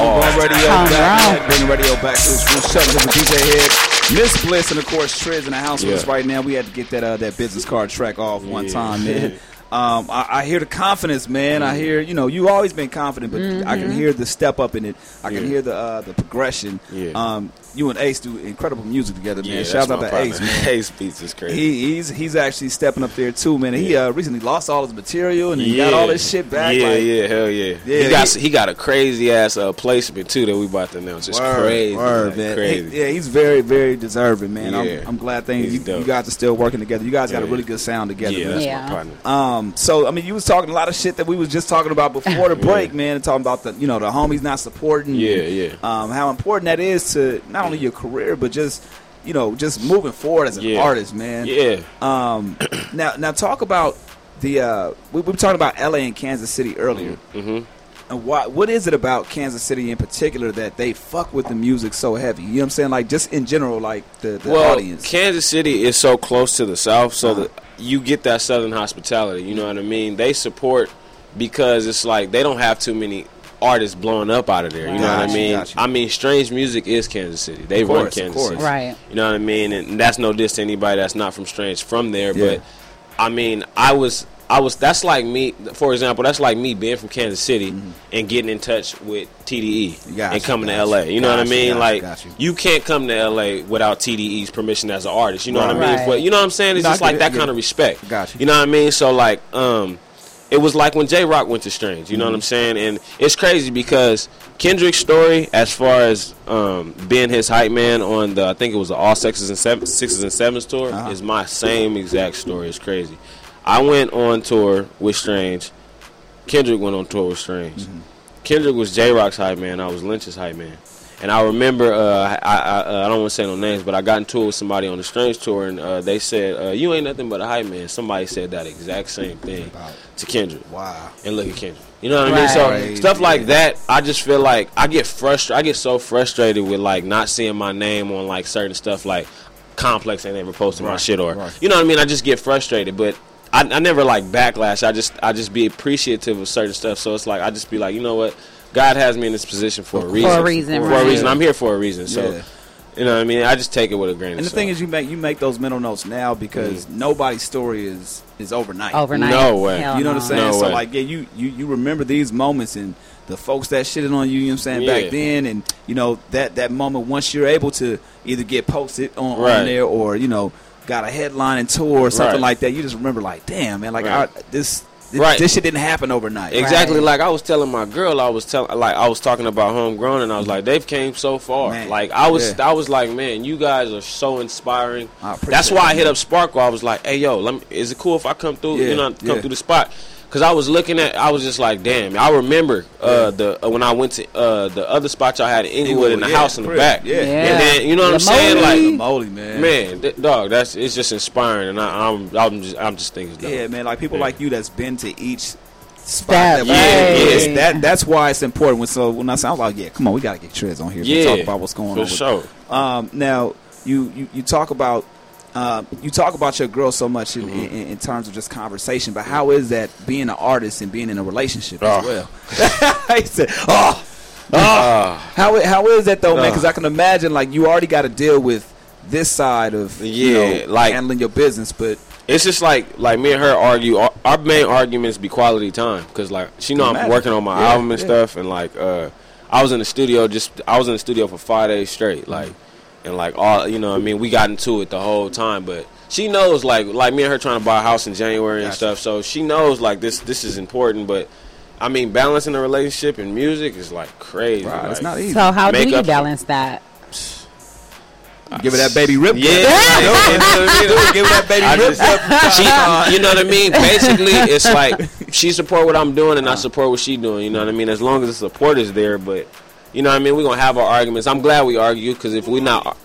Oh, radio Come back, around. bringing radio back to its roots. Shut up, the DJ Head, Miss Bliss, and of course Trizz in the house with us right now. We had to get that uh, that business card track off one time, man. Um, I, I hear the confidence, man. I hear you know you always been confident, but I can Mhm. hear the step up in it. I can Yeah. hear the uh, the progression. Yeah. Um, you and Ace do incredible music together, man. Yeah, Shout that's out my to partner. Ace, man. *laughs* Ace Beats is crazy. He, he's he's actually stepping up there too, man. He uh, recently lost all his material and he got all his shit back. Yeah, like, yeah, hell yeah. Yeah, he got he- he, got a crazy ass uh, placement too that we about to announce. It's Word, crazy, word, like, man. crazy. He- yeah, he's very, very deserving, man. Yeah. I'm, I'm glad things you, you guys are still working together. You guys got a really good sound together. Yeah, man. that's my partner. Um, so I mean, you was talking a lot of shit that we was just talking about before the *laughs* break, man. And talking about the, you know, the homies not supporting. Yeah, and, yeah. Um, how important that is to not only your career, but just, you know, just moving forward as an Yeah. artist, man. Yeah. Um, *clears throat* now, now talk about the. Uh, we, we were talking about L.A. and Kansas City earlier. Mm-hmm. And why, what is it about Kansas City in particular that they fuck with the music so heavy? You know what I'm saying? Like just in general, like the, the well, audience. Kansas City is so close to the South, so that you get that Southern hospitality. You know what I mean? They support because it's like they don't have too many artists blowing up out of there. You know what I mean? gotcha. I mean, Strange Music is Kansas City. They Of run course, of Kansas course. City. Right. You know what I mean? And that's no diss to anybody that's not from Strange from there, Yeah. but I mean, I was I was that's like me for example, that's like me being from Kansas City and getting in touch with TDE Mm-hmm. Gotcha, and coming gotcha, to LA. You know what I mean? gotcha, like gotcha. you can't come to LA without TDE's permission as an artist. You know what I mean? Right. For- you know what I'm saying? It's No, just like it, that get kind of respect. Gotcha. You know what I mean? So like um it was like when Jay Rock went to Strange, you know what Mm-hmm. I'm saying? And it's crazy because Kendrick's story, as far as um, being his hype man on the, I think it was the All Sixes and Seven, Sixes and Sevens tour, Uh-huh. is my same exact story. It's crazy. I went on tour with Strange. Kendrick went on tour with Strange. Mm-hmm. Kendrick was Jay Rock's hype man. I was Lynch's hype man. And I remember, uh, I, I, uh, I don't want to say no names, but I got into it with somebody on the Strange tour, and uh, they said, uh, "You ain't nothing but a hype man." Somebody said that exact same thing to Kendrick. Wow. And look at Kendrick. You know what I mean? So Right. stuff like that, I just feel like I get frustrated. I get so frustrated with like not seeing my name on like certain stuff, like Complex ain't ever posting my shit, or right. you know what I mean. I just get frustrated, but. I, I never like backlash. I just I just be appreciative of certain stuff. So it's like I just be like, you know what, God has me in this position for a reason. For a reason. reason, For right. a reason. I'm here for a reason. So Yeah. you know what I mean. I just take it with a grain And the salt. thing is, you make you make those mental notes now because mm. nobody's story is is overnight. Overnight. No way. Hell You know what I'm saying? No so way. like, yeah, you, you you remember these moments and the folks that shitted on you. You know what I'm saying Yeah. back then, and you know that that moment once you're able to either get posted on, on there or you know got a headline and tour or something Right. like that, you just remember like, damn man, like Right. I, this, this Right. this shit didn't happen overnight. Exactly. Like I was telling my girl, I was telling, like I was talking about homegrown, and I was like, they've came so far. Man. Like I was, Yeah. I was like, man, you guys are so inspiring. That's why I that, hit man. up Sparkle. I was like, hey yo, let me, is it cool if I come through? Yeah, You know, come yeah. through the spot. Cause I was looking at, I was just like, damn. I remember uh, the uh, when I went to uh, the other spot y'all had in Inglewood in the yeah, house in the crib, back. yeah. yeah. And then you know what I'm saying? like The Like, moly, man. man, th- dog, that's it's just inspiring, and I, I'm, I'm just, I'm just thinking. it's. Yeah, man. Like people Yeah. like you that's been to each spot. That yeah, it's- yeah. that that's why it's important. When so when I sound like, yeah, come on, we gotta get Trizz on here to Yeah, talk about what's going for on. with- sure. Um, now you, you you talk about. Uh, you talk about your girl so much in, Mm-hmm. in, in terms of just conversation, but how is that being an artist and being in a relationship as Oh. well? *laughs* he said, "Oh, oh." how how is that though, man? Oh. Because I can imagine like you already got to deal with this side of you Yeah, know, like- handling your business, but It's just like like me and her argue. Our, our main arguments be quality time because like she know I'm working on my Yeah, album and yeah. stuff, and like uh, I was in the studio just I was in the studio for five days straight, like and like all you know. what I mean, we got into it the whole time, but she knows like like me and her trying to buy a house in January and Gotcha. stuff, so she knows like this this is important, but. I mean, balancing a relationship and music is like crazy. Right, it's not easy. So how do you up- balance that? *sighs* give it that baby rip. Yeah, *laughs* *laughs* give it that baby I rip. just- *laughs* she, you know what I mean. Basically, it's like she support what I'm doing and I uh-huh. support what she doing. You know what I mean. As long as the support is there, but you know what I mean. We're gonna have our arguments. I'm glad we argue because if we not,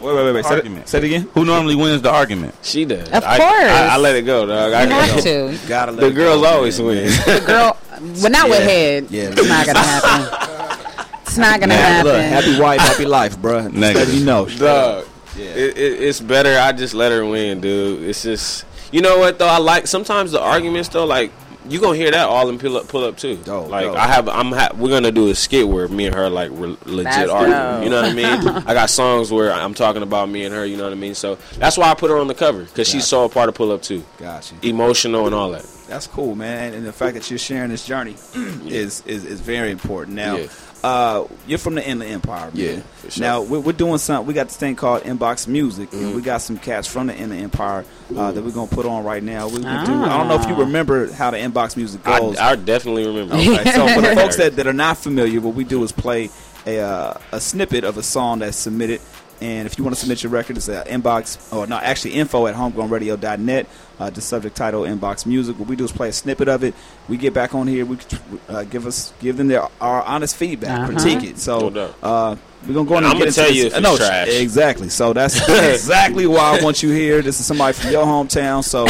Wait, wait, wait, wait. Say Argument. it, say it again. Who normally wins the argument? she does. Of I, course. I, I let it go, dog. I You gotta have go. to. Gotta let The it girls go, always man. win. The girl, but not with Yeah. head. Yeah. It's not gonna happen. It's not gonna Man, look, happen. happy wife, happy life, bro. Just Negative. you know. Dog. It, it, it's better. I just let her win, dude. It's just, you know what though. I like sometimes the arguments though. Like you gonna hear that all in pull up, pull up too. Dope, like dope. I have, I'm, ha- we're gonna do a skit where me and her like re- legit That's argue. You know what I mean? *laughs* I got songs where I'm talking about me and her. You know what I mean? So that's why I put her on the cover because she's so a part of pull up too. Gotcha. Emotional and all that. That's cool, man. And the fact that you're sharing this journey *clears throat* is, is is very important. Now, Yeah. Uh, you're from the Inland Empire, man. Yeah, for sure. Now we're, we're doing something. We got this thing called Inbox Music, Mm-hmm. and we got some cats from the Inland Empire uh, that we're gonna put on right now. We, we do. I Ah. don't know if you remember how the Inbox Music I, goes. I definitely remember. Okay, so for the *laughs* folks that, that are not familiar, what we do is play a, uh, a snippet of a song that's submitted. And if you want to submit your record, it's at inbox, or no, actually info at homegrownradio.net. Uh, the subject title inbox music. What we do is play a snippet of it. We get back on here. We uh, give us give them their our honest feedback, Uh-huh. critique it. So uh, we're gonna go on And and I'ma get into tell this. you if no, it's trash. exactly. So that's *laughs* exactly why I want you here. This is somebody from your hometown, so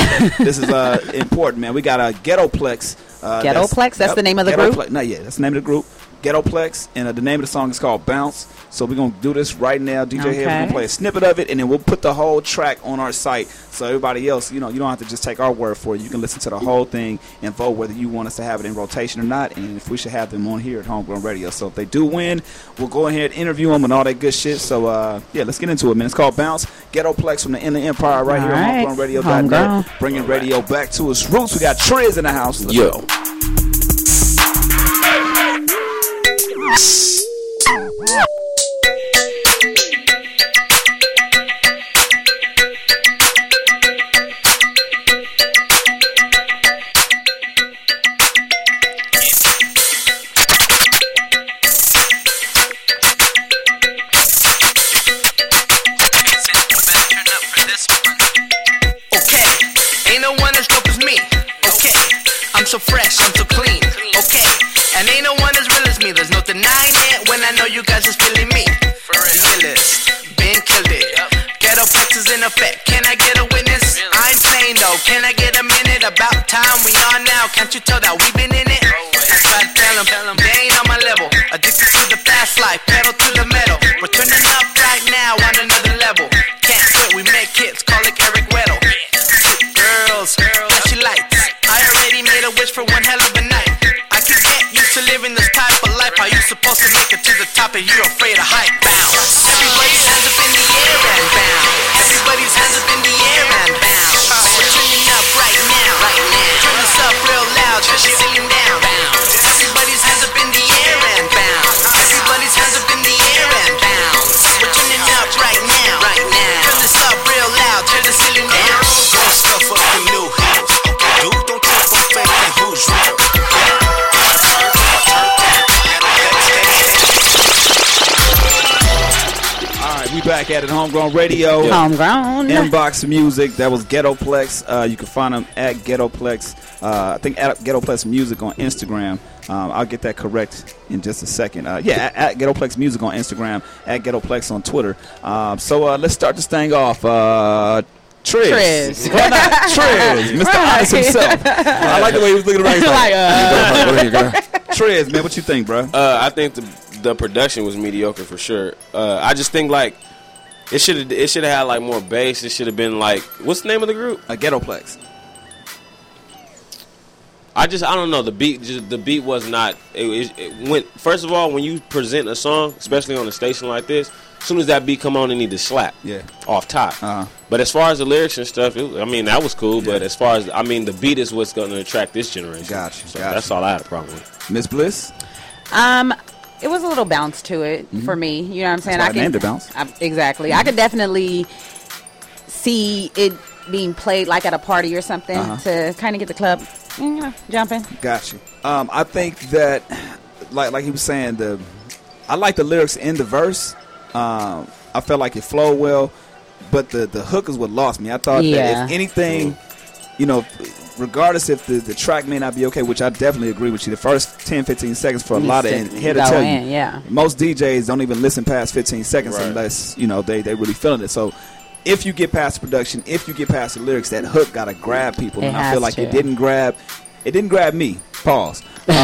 this is uh, important, man. We got a Ghettoplex. Uh, Ghettoplex? That's the name of the group? Ghettoplex- Not yet. That's the name of the group. Ghettoplex, and uh, the name of the song is called Bounce. So we're gonna do this right now. DJ here, we're gonna play a snippet of it, and then we'll put the whole track on our site. So everybody else, you know, you don't have to just take our word for it. You can listen to the whole thing and vote whether you want us to have it in rotation or not, and if we should have them on here at Homegrown Radio. So if they do win, we'll go ahead and interview them and all that good shit. So uh, yeah, let's get into it, man. It's called Bounce. Ghettoplex from the Inland Empire right here All right. on HomegrownRadio.net. Homegrown. Bringing radio back to its roots. We got Trizz in the house. Let's Yo. go. Fresh, I'm so clean. Okay, and ain't no one as real as me. There's no denying it when I know you guys is feeling me. The illest, been killed it. Ghetto flex is in effect. Can I get a witness? I'm playing though. Can I get a minute? About time we on now. Can't you tell that we've been in it? That's I tell 'em, they ain't on my level. Addicted to the fast life, pedal to the metal. Top you're afraid of height? Bounce. Back at it. Homegrown Radio. Homegrown. Inbox Music. That was Ghettoplex. Uh, you can find them at Ghettoplex. Uh, I think at Ghettoplex Music on Instagram. Um, I'll get that correct in just a second. Uh, yeah, at, at Ghettoplex Music on Instagram. At Ghettoplex on Twitter. Um, so uh, let's start this thing off. Uh, Trizz. Trizz. Why not *laughs* Trizz? Mr. Honest himself. I like the way he was looking around. He's like, Like, uh, Trizz, man, what you think, bro? Uh, I think the the production was mediocre for sure. Uh, I just think like it should have it should have had like more bass. It should have been like what's the name of the group? A Ghettoplex. I just I don't know the beat. Just, the beat was not. It, it, it went first of all when you present a song, especially on a station like this. As soon as that beat come on, it need to slap. Yeah. Off top. Uh-huh. But as far as the lyrics and stuff, it, I mean that was cool. But as far as I mean, the beat is what's going to attract this generation. Gotcha. So gotcha. that's all I had a problem with. Miss Bliss. Um, it was a little bounce to it for me. You know what I'm saying? Mm-hmm. That's why I can named it Bounce. I, exactly. I could definitely see it being played like at a party or something Uh-huh. to kind of get the club you know, jumping. Gotcha. Um, I think that, like like he was saying, the I like the lyrics in the verse. Um, I felt like it flowed well, but the the hook is what lost me. I thought Yeah. that if anything, you know, regardless if the, the track may not be okay, which I definitely agree with you. The first 10, 15 seconds for a lot of to and here to go tell in, you, yeah. most DJs don't even listen past 15 seconds Right. unless you know they they really feeling it. So. If you get past the production, if you get past the lyrics, that hook gotta grab people, It and I feel like to. it didn't grab. It didn't grab me. Pause. *laughs* Um,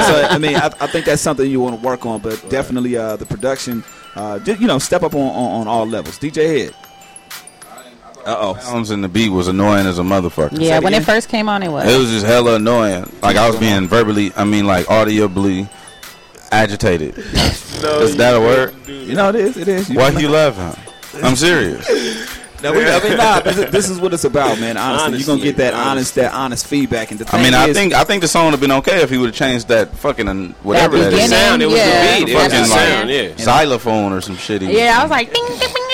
so I mean, I, I think that's something you want to work on, but definitely uh, the production. Uh, you know, step up on, on, on all levels. DJ Head. Uh oh. Sounds in the beat was annoying as a motherfucker. Yeah, when it first came on, it was. It was just hella annoying. Like I was being verbally, I mean, like audibly agitated. *laughs* No, is that a word? You know, it is. It is. You Why know- you laughing? I'm serious. *laughs* No, we, I mean, nah, this, is, this is what it's about, man. Honestly, you're gonna get that honest, that honest feedback. And the thing I mean, I is- think I think the song would have been okay if he would have changed that fucking uh, whatever that, beginning, is. Sound, it was yeah. the beat. It was Fucking the like sound. Yeah. xylophone or some shit. he was yeah, I was like, ding, ding, ding, ding, ding.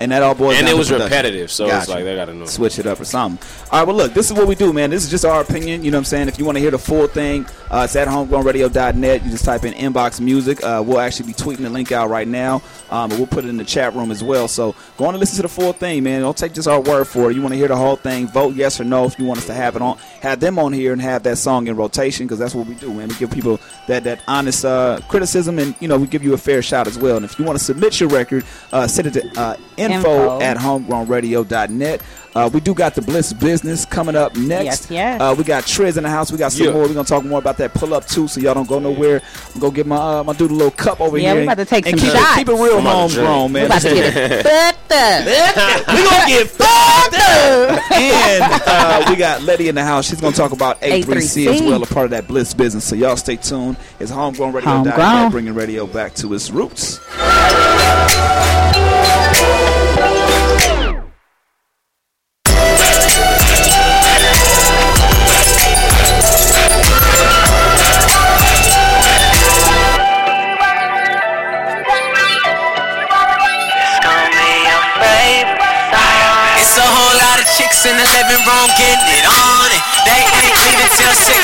And that all boils And it was repetitive, so it's like they got to know. switch it up or something. All right, well, look, this is what we do, man. This is just our opinion. You know what I'm saying? If you want to hear the full thing, uh, it's at homegrownradio.net. You just type in inbox music. Uh, we'll actually be tweeting the link out right now, um, but we'll put it in the chat room as well. So go on and listen to the full thing, man. Don't take just our word for it. You want to hear the whole thing? Vote yes or no if you want us to have it on, have them on here and have that song in rotation because that's what we do, man. We give people that that honest uh, criticism and you know we give you a fair shot as well. And if you want to submit your record, uh, send it to uh, info, Info. at homegrownradio.net. Uh, we do got the Bliss business coming up next. Yes, yes. Uh, we got Trizz in the house. We got some Yeah. more. We're gonna talk more about that pull up too, so y'all don't go nowhere. I'm gonna get my uh, my dude a little cup over Yeah, here. we about to take and some keep shots. It, keep it real I'm homegrown, man. We're about to get it fucked up. *laughs* we gonna get *laughs* fucked up. and uh, we got Letty in the house. She's gonna talk about A3C, as A3C. well, a part of that Bliss business. So y'all stay tuned. It's homegrown radio. Homegrown. bringing radio back to its roots. 6 and 11 wrong, getting it on. And they ain't leaving till 6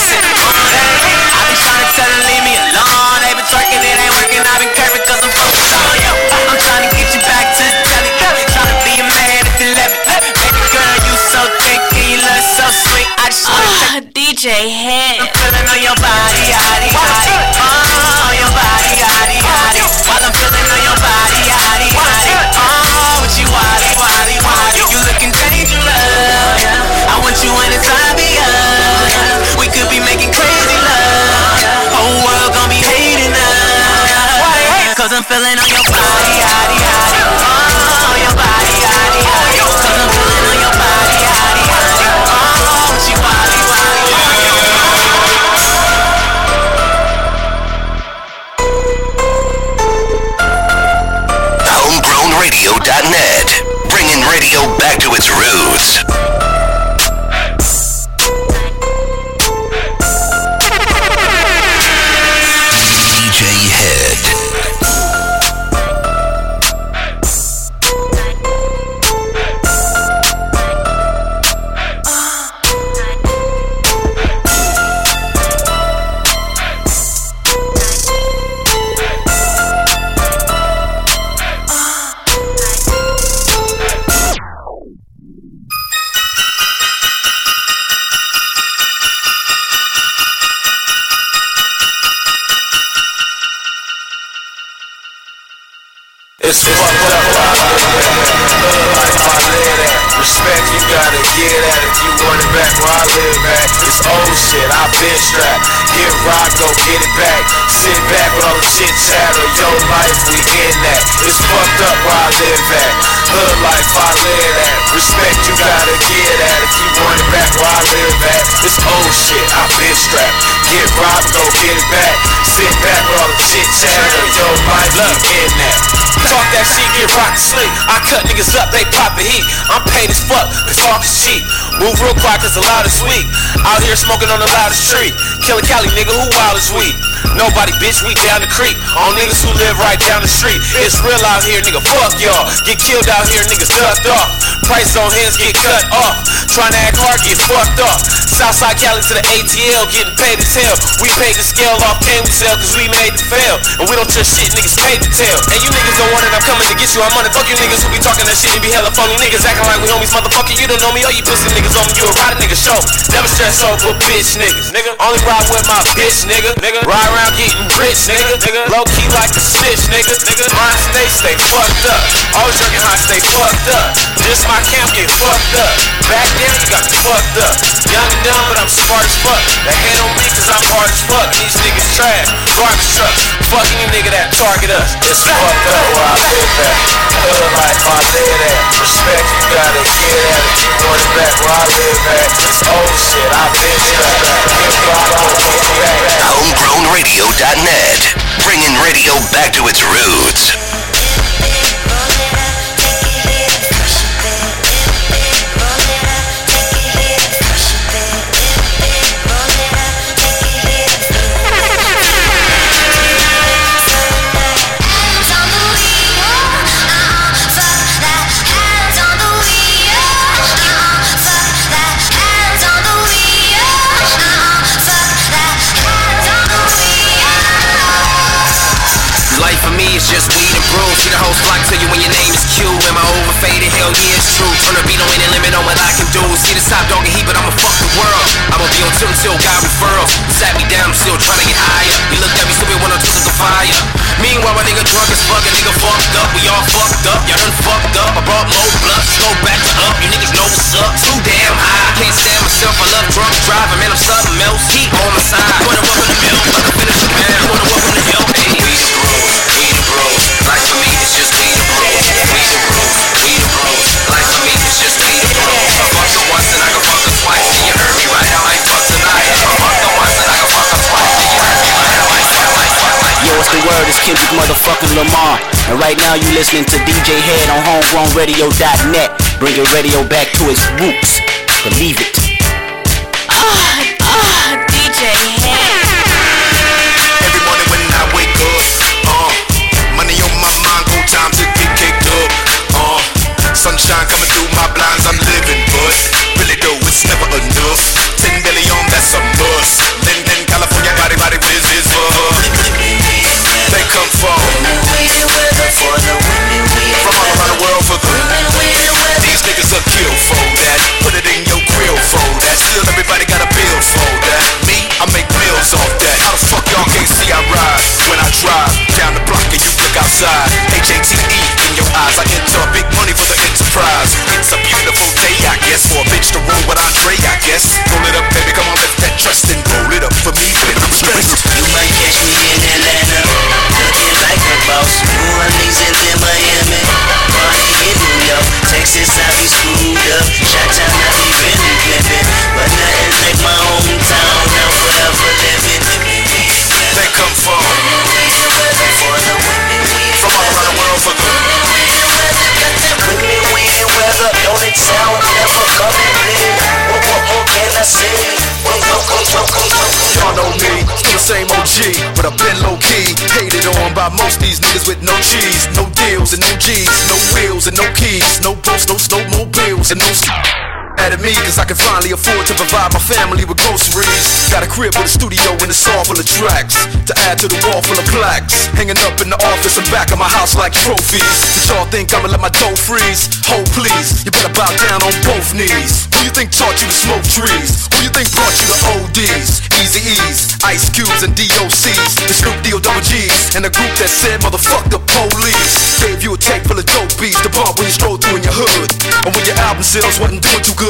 we in that. Talk that shit, get rock to sleep. I cut niggas up, they pop the heat. I'm paid as fuck, cause talk is cheap. Move real quick, cause the loud is weak. Out here smoking on the loudest tree. Killer Cali, nigga, who wild is we? Nobody, bitch, we down the creek. On niggas who live right down the street. It's real out here, nigga, fuck y'all. Get killed out here, niggas ducked off. Price on hands get cut off. Trying to act hard, get fucked up. Southside Cali to the ATL, getting paid as hell. We paid the scale off, can we sell, cause we made the fail. And we don't trust shit, niggas paid to tell. And you niggas don't want it, I'm coming to get you. I'm on it. Fuck you niggas who be talking that shit and be hella phony. Niggas acting like we homies, motherfucker. You don't know me, all you pussy niggas on me. You a ride nigga show. Never stress over bitch niggas. Nigga, only ride with my bitch nigga. Nigga, ride around getting rich nigga. Nigga, low key like a snitch nigga. Nigga, mind stay, stay fucked up. Always drinking high, stay fucked up. This my camp, get fucked up. Back then, got fucked up. Young and dumb, but I'm smart as fuck. They hate on me cause I'm hard as fuck. These niggas trash, garbage trucks. Fucking you nigga that target us. It's fucked up where I live at. Hood life at. Respect you gotta get at if you it back where I live at. Old shit, I been it back. HomegrownRadio.net. Bringing radio back to its roots. Brew. See the whole flock tell you when your Hell yeah, it's true. Turn the beat on any limit on what I can do. See the top dog and heat, but I'ma fuck the world. I'ma be on tilt until God referrals. Sat me down, I'm still trying to get higher. You looked at me stupid when I took the fire. Meanwhile, my nigga drunk as fuck, a nigga fucked up. We all fucked up, y'all done fucked up. I brought more blood, go back to up. You niggas know what's up. Too damn high. Can't stand myself, I love drunk driving. Man, I'm something else. Heat on my side. Wanna walk in the middle, I can finish the man. Wanna walk in the hill, hey. We the bros, we the bros. Life for me is just word? It's Kendrick motherfucking Lamar. And right now you listening to DJ Head on homegrownradio.net. Bringing radio back to its roots. Believe it. Ah, ah, DJ Head. Every morning when I wake up, uh, money on my mind, go time to get caked up. Uh, sunshine coming through my blinds, I'm living, but really though it's never enough. And by most these niggas with no cheese, no deals and no G's, no wheels and no keys, no boats, no snowmobiles and no mad at me cause I can finally afford to provide my family with groceries. Got a crib with a studio and a saw full of tracks To add to the wall full of plaques. Hanging up in the office and back of my house like trophies. Y'all think I'ma let my dough freeze? Hold please, you better bow down on both knees. Who you think taught you to smoke trees? Who you think brought you to ODs? Eazy-E's, Ice Cubes and DOCs The Snoop D-O-double-G's And the group that said motherfuck the police. Gave you a tape full of dope beats The bar when you stroll through in your hood. And when your album sales wasn't doing too good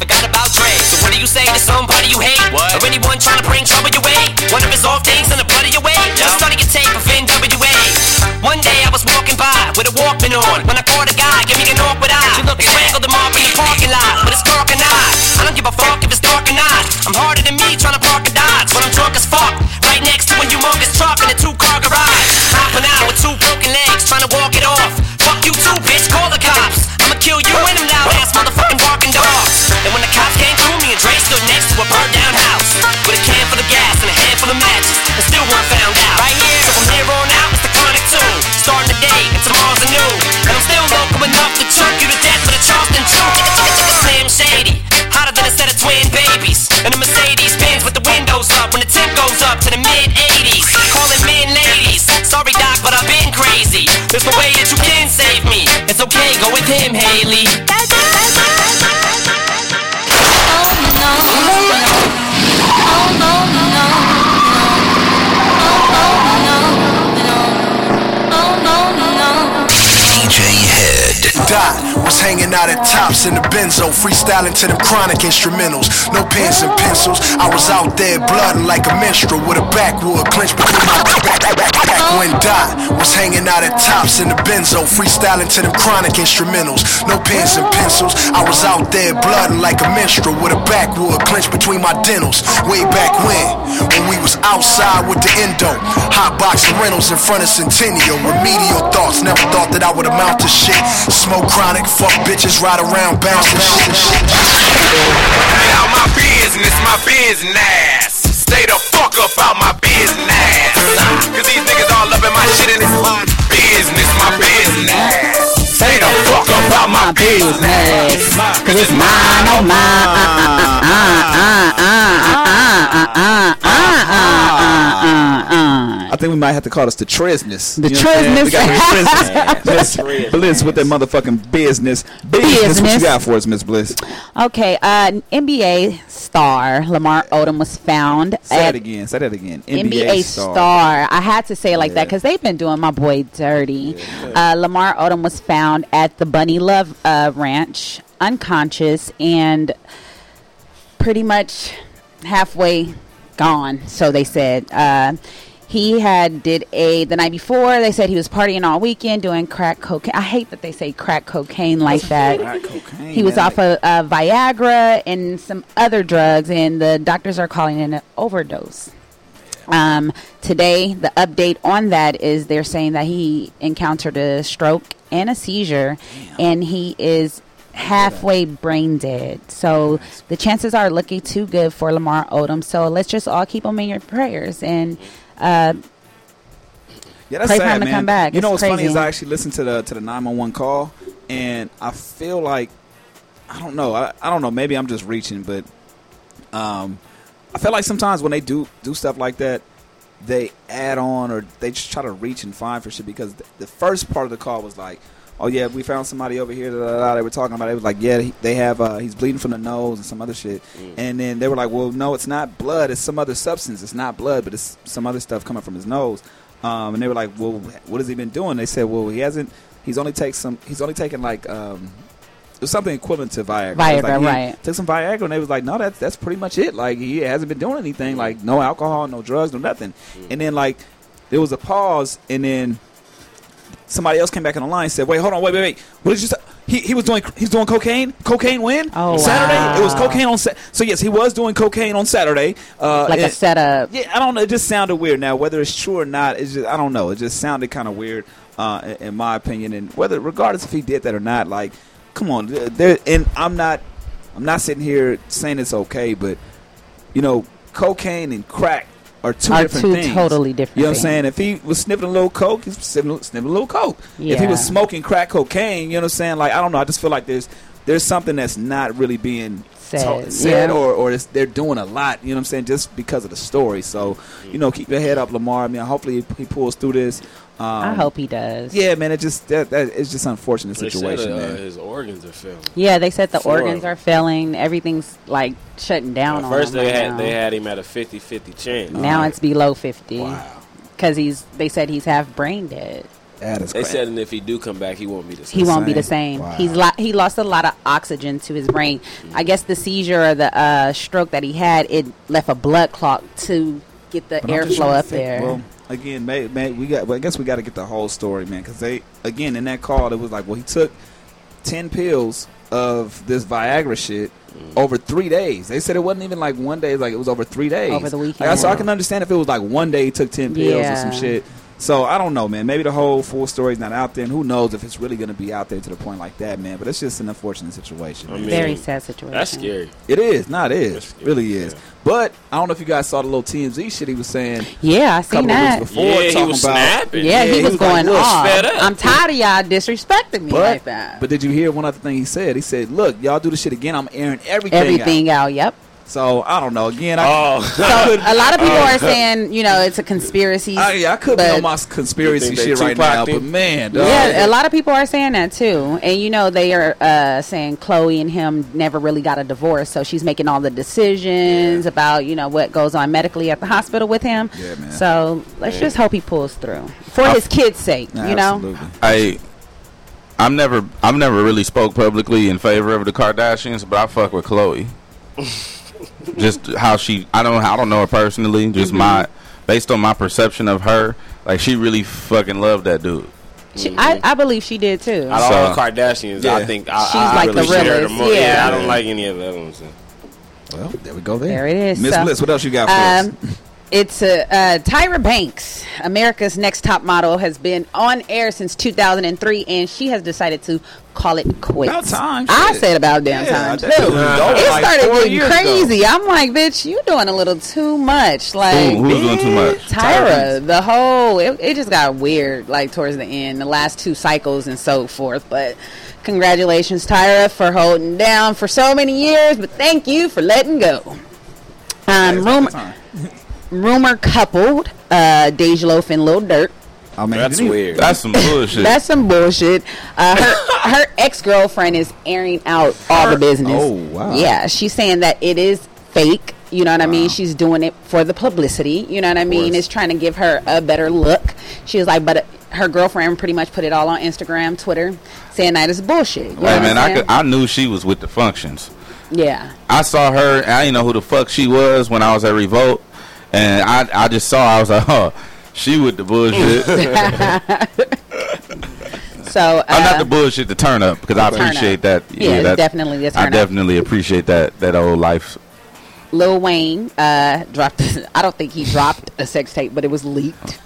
forgot about Dre. So what do you say to somebody you hate, or anyone trying to bring trouble your way? One of his off things in the blood of your way. Just started your tape of NWA. One day I was walking by with a Walkman on when I caught a guy, give me an awkward eye. You look strangled him off in the parking lot, but it's dark and I. I don't give a fuck if it's dark or not. I'm harder than me trying to park a Dodge when I'm drunk as fuck. Right next to a humongous truck in a two-car garage. And still weren't found out. Right here. So from here on out, it's the chronic tune. Starting today, and tomorrow's anew. And I'm still local enough to choke you to death for the Charleston Chew. Slim Shady, hotter than a set of twin babies. And a Mercedes Benz with the windows up when the temp goes up to the mid 80s. Calling men ladies. Sorry, Doc, but I've been crazy. There's no way that you can save me. It's okay, go with him, Haley. In the benzo, freestyling to them chronic instrumentals. No pens and pencils. I was out there blooding like a minstrel with a backwood clenched between my back. Back when Dot was hanging out at tops in the benzo, freestyling to them chronic instrumentals. No pens and pencils. I was out there blooding like a minstrel with a backwood clenched between my dentals. Way back when, when we was outside with the endo, hot boxing rentals in front of Centennial. Remedial thoughts, never thought that I would amount to shit. Smoke chronic, fuck bitches, ride around bouncing shit. Now my business, my business. Stay the fuck up out my business. Cause these niggas all up in my shit and it's my business, my business. Stay the fuck up out my business. Cause it's mine, oh mine. Think we might have to call this the Tresness. The You know what I'm saying? We got Tresness. the Tresness. Bliss with that motherfucking business. Business. What you got for us, Miss Bliss? Okay, uh, NBA star Lamar Odom was found Say at that again. Say that again. NBA, star. I had to say it like that because they've been doing my boy dirty. Uh, Lamar Odom was found at the Bunny Love uh, Ranch, unconscious and pretty much halfway gone. So they said. Uh, he had did a the night before. They said he was partying all weekend doing crack cocaine. I hate that they say crack cocaine like that. Cocaine, He was man. off of uh, Viagra and some other drugs, and the doctors are calling it an overdose. Um, today, the update on that is they're saying that he encountered a stroke and a seizure, and he is halfway brain dead. So the chances are looking too good for Lamar Odom. So let's just all keep him in your prayers and uh, Yeah, that's sad, man. You know It's what's funny is I actually listened to the to the nine one one call, and I feel like I don't know. I, I don't know. Maybe I'm just reaching, but um, I feel like sometimes when they do do stuff like that, they add on or they just try to reach and find for shit because the, the first part of the call was like. Oh yeah, we found somebody over here. Da, da, da, they were talking about. It. it was like, yeah, he, they have. Uh, he's bleeding from the nose and some other shit. And then they were like, well, no, it's not blood. It's some other substance. It's not blood, but it's some other stuff coming from his nose. Um, and they were like, well, what has he been doing? They said, well, he hasn't. He's only take some. He's only taken like um, it was something equivalent to Viagra. Viagra, like right. Took some Viagra, and they was like, no, that's that's pretty much it. Like he hasn't been doing anything. Like no alcohol, no drugs, no nothing. And then like there was a pause, and then somebody else came back on the line and said, wait, hold on, wait, wait, wait. What did you say? He, he was doing he's doing cocaine. Cocaine when? Oh, Saturday. wow. It was cocaine on Sa- So yes, he was doing cocaine on Saturday. Uh, like a and- setup. yeah, I don't know. It just sounded weird. Now, whether it's true or not, it's just I don't know. It just sounded kind of weird, uh, in- in my opinion. And whether, regardless if he did that or not, like, come on, there. And I'm not, I'm not sitting here saying it's okay, but you know, cocaine and crack are two Are different two things. totally different You know what I'm saying? If he was sniffing a little coke, he's sniffing, sniffing a little coke. If he was smoking crack cocaine, you know what I'm saying? Like I don't know. I just feel like there's there's something that's not really being Said, said yeah. or or it's, they're doing a lot. You know what I'm saying? Just because of the story. So you know, keep your head up, Lamar. I mean, hopefully he pulls through this. Um, I hope he does. Yeah, man. It just that, that it's just unfortunate They said, situation, uh, man. his organs are failing. Yeah, they said the Four organs are failing. Everything's like shutting down At on first him they right had now. they had him at a 50-50 chance. now it's below fifty. Wow, Because he's they said he's half brain dead. That is They said, and if he do come back, he won't be the same. He won't be the same. He's lo- he lost a lot of oxygen to his brain. I guess the seizure or the uh, stroke that he had it left a blood clot to get the But I'm just airflow trying to up think, there. Well, again, may, may, we got. Well, I guess we got to get the whole story, man. Because they again in that call, it was like, well, he took ten pills of this Viagra shit mm. over three days. They said it wasn't even like one day; like it was over three days. Over the weekend. Like, so I can understand if it was like one day he took ten pills or some shit. So I don't know, man. Maybe the whole full story's not out there, and who knows if it's really going to be out there to the point like that, man. But it's just an unfortunate situation. I mean, Very sad situation. That's scary. It is, not it is, really is. But I don't know if you guys saw the little TMZ shit he was saying. Yeah, I a couple seen of that. weeks before Yeah, he was about. snapping. Yeah, he, was, like, going look, off. fed up. I'm tired of y'all disrespecting me But, like that. but did you hear one other thing he said? He said, "Look, y'all do this shit again. I'm airing everything, Everything out." out. Yep. So I don't know. Again, I, Oh. *laughs* So a lot of people are saying, you know, it's a conspiracy. I, yeah, I could be on my conspiracy You think they shit right now, him? but man, dog. Yeah, a lot of people are saying that too, and you know they are uh, saying Khloe and him never really got a divorce, so she's making all the decisions about you know what goes on medically at the hospital with him. Yeah, man. So let's Man. just hope he pulls through for his kids' sake. you know, I I'm never I've never really spoke publicly in favor of the Kardashians, but I fuck with Khloe. *laughs* just how she I don't I don't know her personally, just Mhm. my based on my perception of her, like she really fucking loved that dude. she, I, I believe she did too. Out of all So- the Kardashians, I Yeah. think I, She's I like really the share realest, mo- yeah. I don't like any of the other ones. Well, there we go. There, There it is. Miss So, Bliss, what else you got for us? It's uh, uh, Tyra Banks, America's Next Top Model, has been on air since 2003, and she has decided to call it quits. About time, I said about damn Yeah, time too. did. It was like started getting years ago. crazy. I'm like, bitch, you doing a little too much. Like, Who- who's doing too much? Tyra, the whole it, it just got weird like towards the end, the last two cycles and so forth. But congratulations, Tyra, for holding down for so many years. But thank you for letting go. Um, rumor, *laughs* rumor coupled, uh, Dej Loaf and Lil Durk. I mean, That's weird. That's some bullshit. That's some bullshit. Uh, her *laughs* her ex girlfriend is airing out all the business. Oh, wow. Yeah, she's saying that it is fake. You know what I mean? She's doing it for the publicity. You know what I mean? It's trying to give her a better look. She was like, but uh, her girlfriend pretty much put it all on Instagram, Twitter, saying that it's bullshit. You know Hey man, I'm could, I knew she was with the functions. yeah. I saw her. I didn't know who the fuck she was when I was at Revolt, and I I just saw. I was like, oh, she with the bullshit. *laughs* So uh, I'm not the bullshit. The turn up because I up. appreciate that. Yeah, it's that- definitely I up. definitely appreciate that that old life. Lil Wayne uh, dropped. *laughs* I don't think he dropped a sex tape, but it was leaked.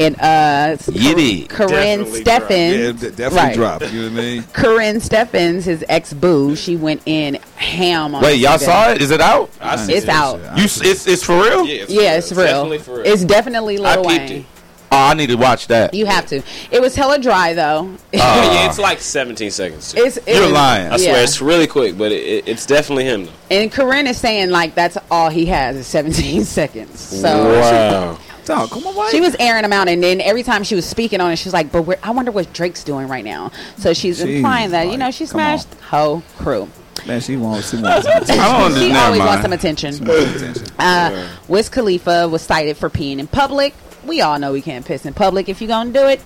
And uh, it's Yiddy. Karrine Definitely Steffans, Yeah, definitely right. dropped. You know what I mean? *laughs* Karrine Steffans, his ex boo, she went in ham on. Wait, y'all Instagram. saw it? Is it out? I see It's that out. You, s- it's it's for real. Yeah, it's, Yeah, it's real. Definitely for real. It's definitely Lil peeped Wayne. it. Oh, I need to watch that. You have to. It was hella dry though. *laughs* *laughs* yeah, it's like 17 seconds. It's, it You're was- lying. I swear, yeah. it's really quick, but it, it, it's definitely him. Though. And Karrine is saying like that's all he has is 17 seconds. So wow. Dog, come on, why? She was airing them out, and then every time she was speaking on it, she was like, "But where, I wonder what Drake's doing right now." So she's Jeez, implying that you know she smashed whole crew. Man, she wants. She *laughs* wants. some attention. I don't She always mind. wants some attention. She wants some attention. Uh, Wiz Khalifa was cited for peeing in public. We all know we can't piss in public. If you're gonna do it,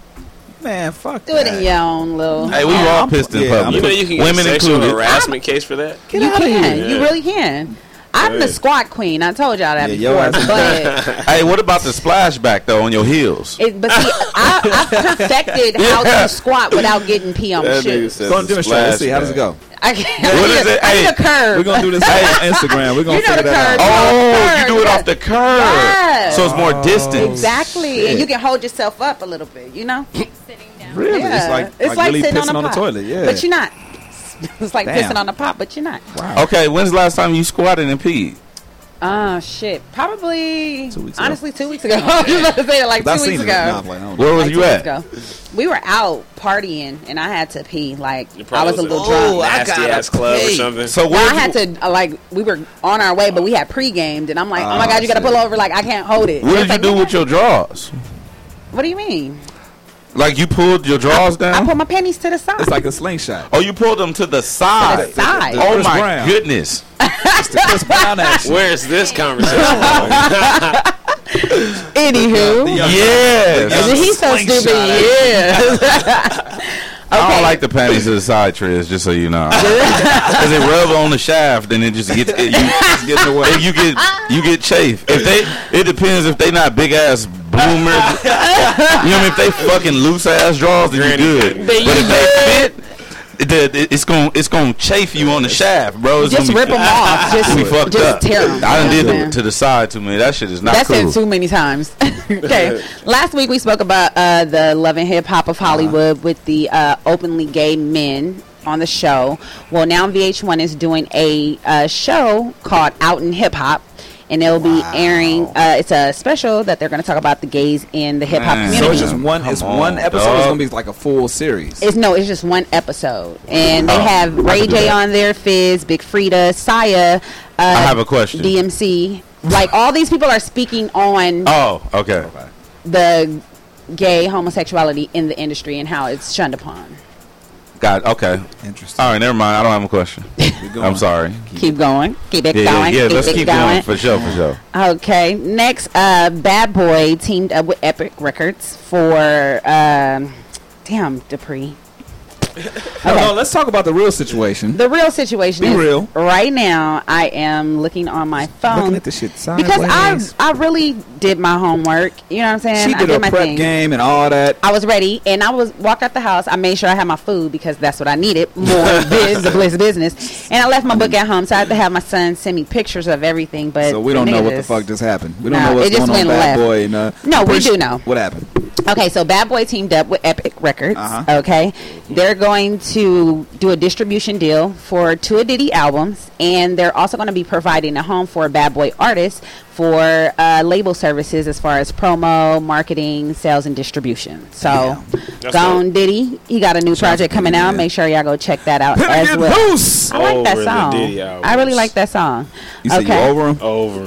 Man, fuck that. do it that. in your own little. Hey, we were all pissed in yeah, public. You know you can get Women a sexual included. harassment case for that. you can. You really can. I'm the squat queen. I told y'all that Yeah, before. But *laughs* Hey, what about the splashback though on your heels? it, but see, I, I *laughs* perfected how Yeah. to squat without getting pee on my shoes. Go and demonstrate. Let's see. How does it go? I can't. What is it? I Hey, need a curve. We're gonna do this on Instagram. We're gonna You know figure the that curve. out. Oh, you do it Yes. off the curve, Yes. so it's more distance. Exactly, shit. and you can hold yourself up a little bit. You know, Really? Yeah. It's like, It's like, really sitting pissing on, on, a the toilet. Yeah. but you're not. *laughs* It's like Damn. pissing on a pot, but you're not. Okay, when's the last time you squatted and peed? Oh shit! Probably Two weeks ago. honestly two weeks ago. *laughs* I was about to say it like two seen weeks ago. Nah, I'm like, I don't know. Where was Like you at? ago. We were out partying, and I had to pee. Like I probably was a little a drunk. nasty ass club or something. So Well, I had to uh, like we were on our way, but we had pre-gamed, and I'm like, oh my Oh, god, you got to pull over. Like I can't hold it. What did you like, do with your drawers? What do you mean? Like you pulled your drawers down? I down? put my panties to the side. It's like a slingshot. Oh, you pulled them to the side. side. Oh Chris my Brown. goodness. *laughs* It's the Chris Brown action. Where's this conversation? Going? *laughs* Anywho, Yes. he's so stupid. Yeah. *laughs* I don't like the panties to the side, Trizz, just so you know. *laughs* Because they rub on the shaft and it just gets it, you, just gets away. If you get you get chafe. If they, it depends if they not big ass bloomers. you know what I mean? If they fucking loose ass draws, then you good. But if they fit. It- it- it's gonna it's gonna chafe you on the shaft, bro. It's Just gonna be, rip 'em off. *laughs* Just- be fucked just up. tear 'em. I done did Yeah. it to the side too many. That shit is not That's cool. it too many times. *laughs* okay. Last week we spoke about uh, the Love and Hip Hop of Hollywood with the uh, openly gay men on the show. Well, now VH1 is doing a uh, show called Out in Hip Hop. And they'll be airing. Uh, it's a special that they're going to talk about the gays in the hip hop community. So it's just one. It's Come one on, episode. It's gonna be like a full series. It's no, it's just one episode, and they Oh, have Ray can J on there, Fizz, Big Freedia, Saya. Uh, I have a question. DMC, like all these people are speaking on Oh, okay. the gay homosexuality in the industry and how it's shunned upon. Got okay. Interesting. All right, never mind. I don't have a question. *laughs* I'm sorry. Keep going, keep it Yeah, yeah, going, yeah. keep Let's it keep going. going for sure, for sure. Okay, next, uh, Bad Boy teamed up with Epic Records for, um, damn, Dupree. *laughs* No, no, let's talk about the real situation. The real situation Be is real. right now. I am looking on my phone Looking at the shit because I I really did my homework. You know what I'm saying? she I did her my prep thing. game and all that. I was ready, and I was walked out the house. I made sure I had my food because that's what I needed more *laughs* biz, the bliss business. And I left my book at home, so I had to have my son send me pictures of everything. But So we don't know what the fuck just happened. We don't No, know what's it just going on, Bad left. Boy. And, uh, No, we do know. what happened. Okay, so Bad Boy teamed up with Epic Records. Uh-huh. Okay, they're going to do a distribution deal for two of Diddy albums, and they're also going to be providing a home for Bad Boy artists for uh, label services as far as promo, marketing, sales, and distribution. So, That's Gone Diddy, he got a new project coming out. Make sure y'all go check that out as well. loose! I like that Over the song. I really like that song. You said okay. *laughs* you over him? Over.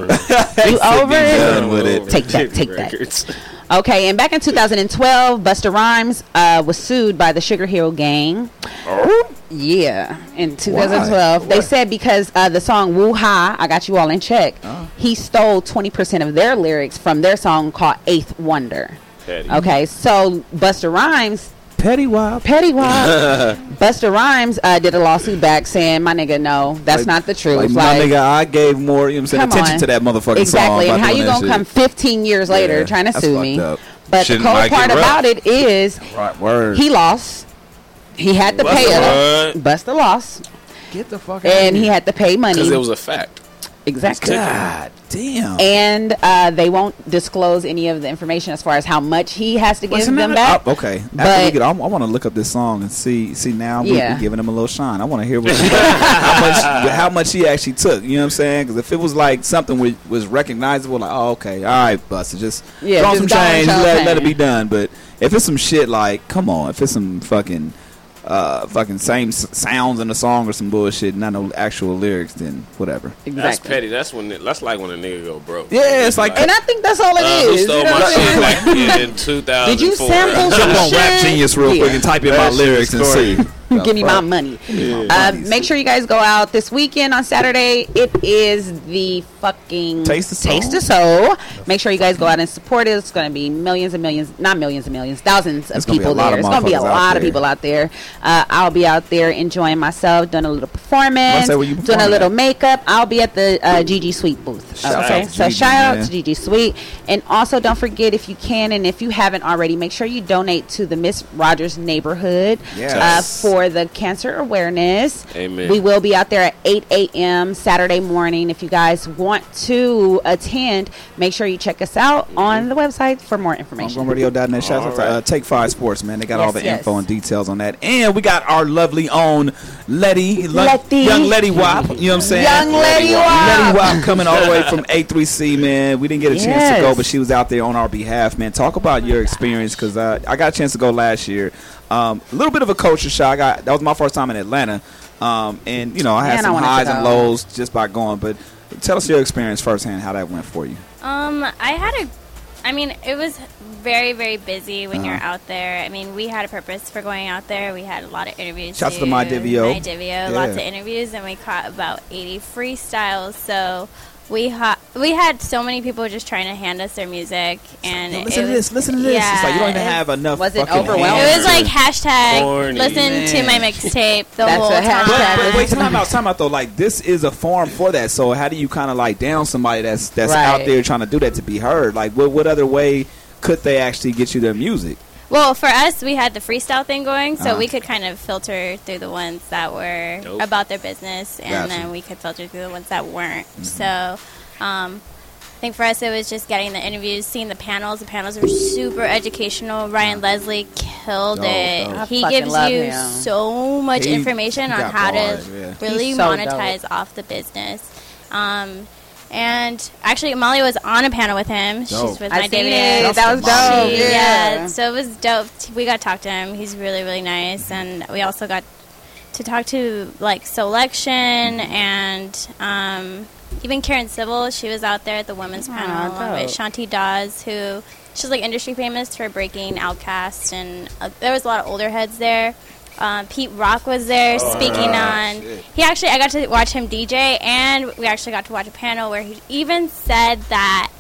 You over it? done with it. Take that, take that. Okay, and back in 2012, Busta Rhymes uh, was sued by the Sugarhill Gang. Oh? Yeah, in 2012, they said because uh, the song "Woo Ha," I got you all in check. He stole 20% of their lyrics from their song called Eighth Wonder. Petty. Okay, so Busta Rhymes, Petty Wop. Petty Wop, *laughs* Busta Rhymes uh, did a lawsuit back saying, "My nigga, no, that's Like- not the truth." Like, my nigga, I gave more, you know what I'm saying, Come attention on. to that motherfucking exactly. song. by And how you gonna come 15 years later Yeah, trying to sue me? up. But Shouldn't the cold part about it is Right, word. he lost. He had to Busta pay what? it. Busta lost, Get the fuck and he had to pay money. Because it was a fact. Exactly. God damn. And uh, they won't disclose any of the information as far as how much he has to give them back. Oh, okay. But- get, I, want to look up this song and see. See now we, Yeah. giving him a little shine. I want to hear what, *laughs* how much how much he actually took. You know what I'm saying? Because if it was like something was, was recognizable, like oh okay, all right, Busta, just Yeah, throw just some change, let, let it be done. But if it's some shit like, come on, if it's some fucking. Uh, fucking same s- sounds in the song or some bullshit, not no actual lyrics, then whatever. That's petty. That's when it, that's like when a nigga go broke. Yeah, it's like- And I think that's all it uh, is. who you know my shit *laughs* saying? like in 2004? Did you *laughs* sample some Jump on shit? Rap Genius real quick and type in my lyrics and see. *laughs* Give me my money. Yeah. Uh, make sure you guys go out this weekend on Saturday. It is the fucking Taste of Soul. Taste of Soul. Make sure you guys go out and support it. It's going to be millions and millions, not millions and millions, thousands of It's gonna be a people lot there. of It's going to be a lot of people out there. Uh, I'll be out there enjoying myself, doing a little performance, say where doing a little at? makeup. I'll be at the uh, GG Suite booth. Shout okay, out so Gigi, shout out to GG Sweet, and also don't forget if you can and if you haven't already, make sure you donate to the Miss Rogers neighborhood Yes. uh, for the cancer awareness. Amen. We will be out there at 8 a.m. Saturday morning. If you guys want to attend, make sure you check us out on the website for more information. HomegrownRadio.net. Shout out to All uh, right. Take Five Sports, man. They got all the yes. info and details on that. And we got our lovely own Letty, Le- Letty. young Letty Wop. You know what I'm saying? Young Letty Wop. Letty Wop coming all the way from A3C, man. We didn't get a chance to go, but she was out there on our behalf, man. Talk about your experience because uh, I got a chance to go last year. Um, a little bit of a culture shock. I got that was my first time in Atlanta, um, and you know I had Man, some wanted to highs and lows just by going. But tell us your experience firsthand, how that went for you. Um, I had a, I mean, it was very, very busy when you're Uh-huh. out there. I mean, we had a purpose for going out there. We had a lot of interviews. Shouts to My Divio. My Divio, Yeah. lots of interviews, and we caught about 80 freestyles. So we ha- we had so many people just trying to hand us their music, and Yo, listen to this. Listen to this. Yeah, it's like you don't even have enough. Was it overwhelming? It was like hashtag Corny. listen to my mixtape the That's whole a time. But, but wait, time out, time out though. Like this is a forum for that. So how do you kind of like down somebody that's that's out there trying to do that to be heard? Like what what other way could they actually get you their music? Well, for us, we had the freestyle thing going, so Uh-huh. we could kind of filter through the ones that were Dope. about their business, and Gotcha. then we could filter through the ones that weren't. Mm-hmm. So, um, I think for us, it was just getting the interviews, seeing the panels. The panels were super educational. Ryan Leslie killed Dope, it. dope. He gives you him. so much He- information he on how bars, to yeah. really so monetize off the business. Um, and actually, Molly was on a panel with him. Dope. She's with I my seen David. it. That was dope. She- Yeah. So it was dope. We got to talk to him. He's really, really nice. And we also got to talk to like Selection and um, even Karen Civil. She was out there at the women's panel along with. Shanti Das, who she's like industry famous for breaking OutKast. And uh, there was a lot of older heads there. Um, Pete Rock was there Oh, speaking on. Shit. He actually, I got to watch him DJ, and we actually got to watch a panel where he even said that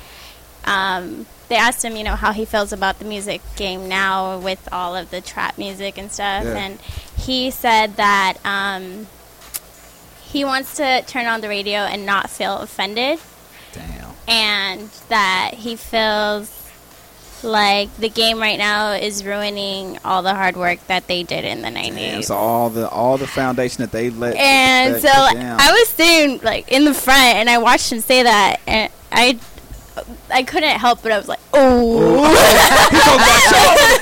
um, they asked him, you know, how he feels about the music game now with all of the trap music and stuff, Yeah. and he said that um, he wants to turn on the radio and not feel offended. Damn. And that he feels like the game right now is ruining all the hard work that they did in the 90s. Damn, so all the all the foundation that they let And so. I was sitting like in the front, and I watched him say that, and I, I couldn't help but I was like, oh. *laughs*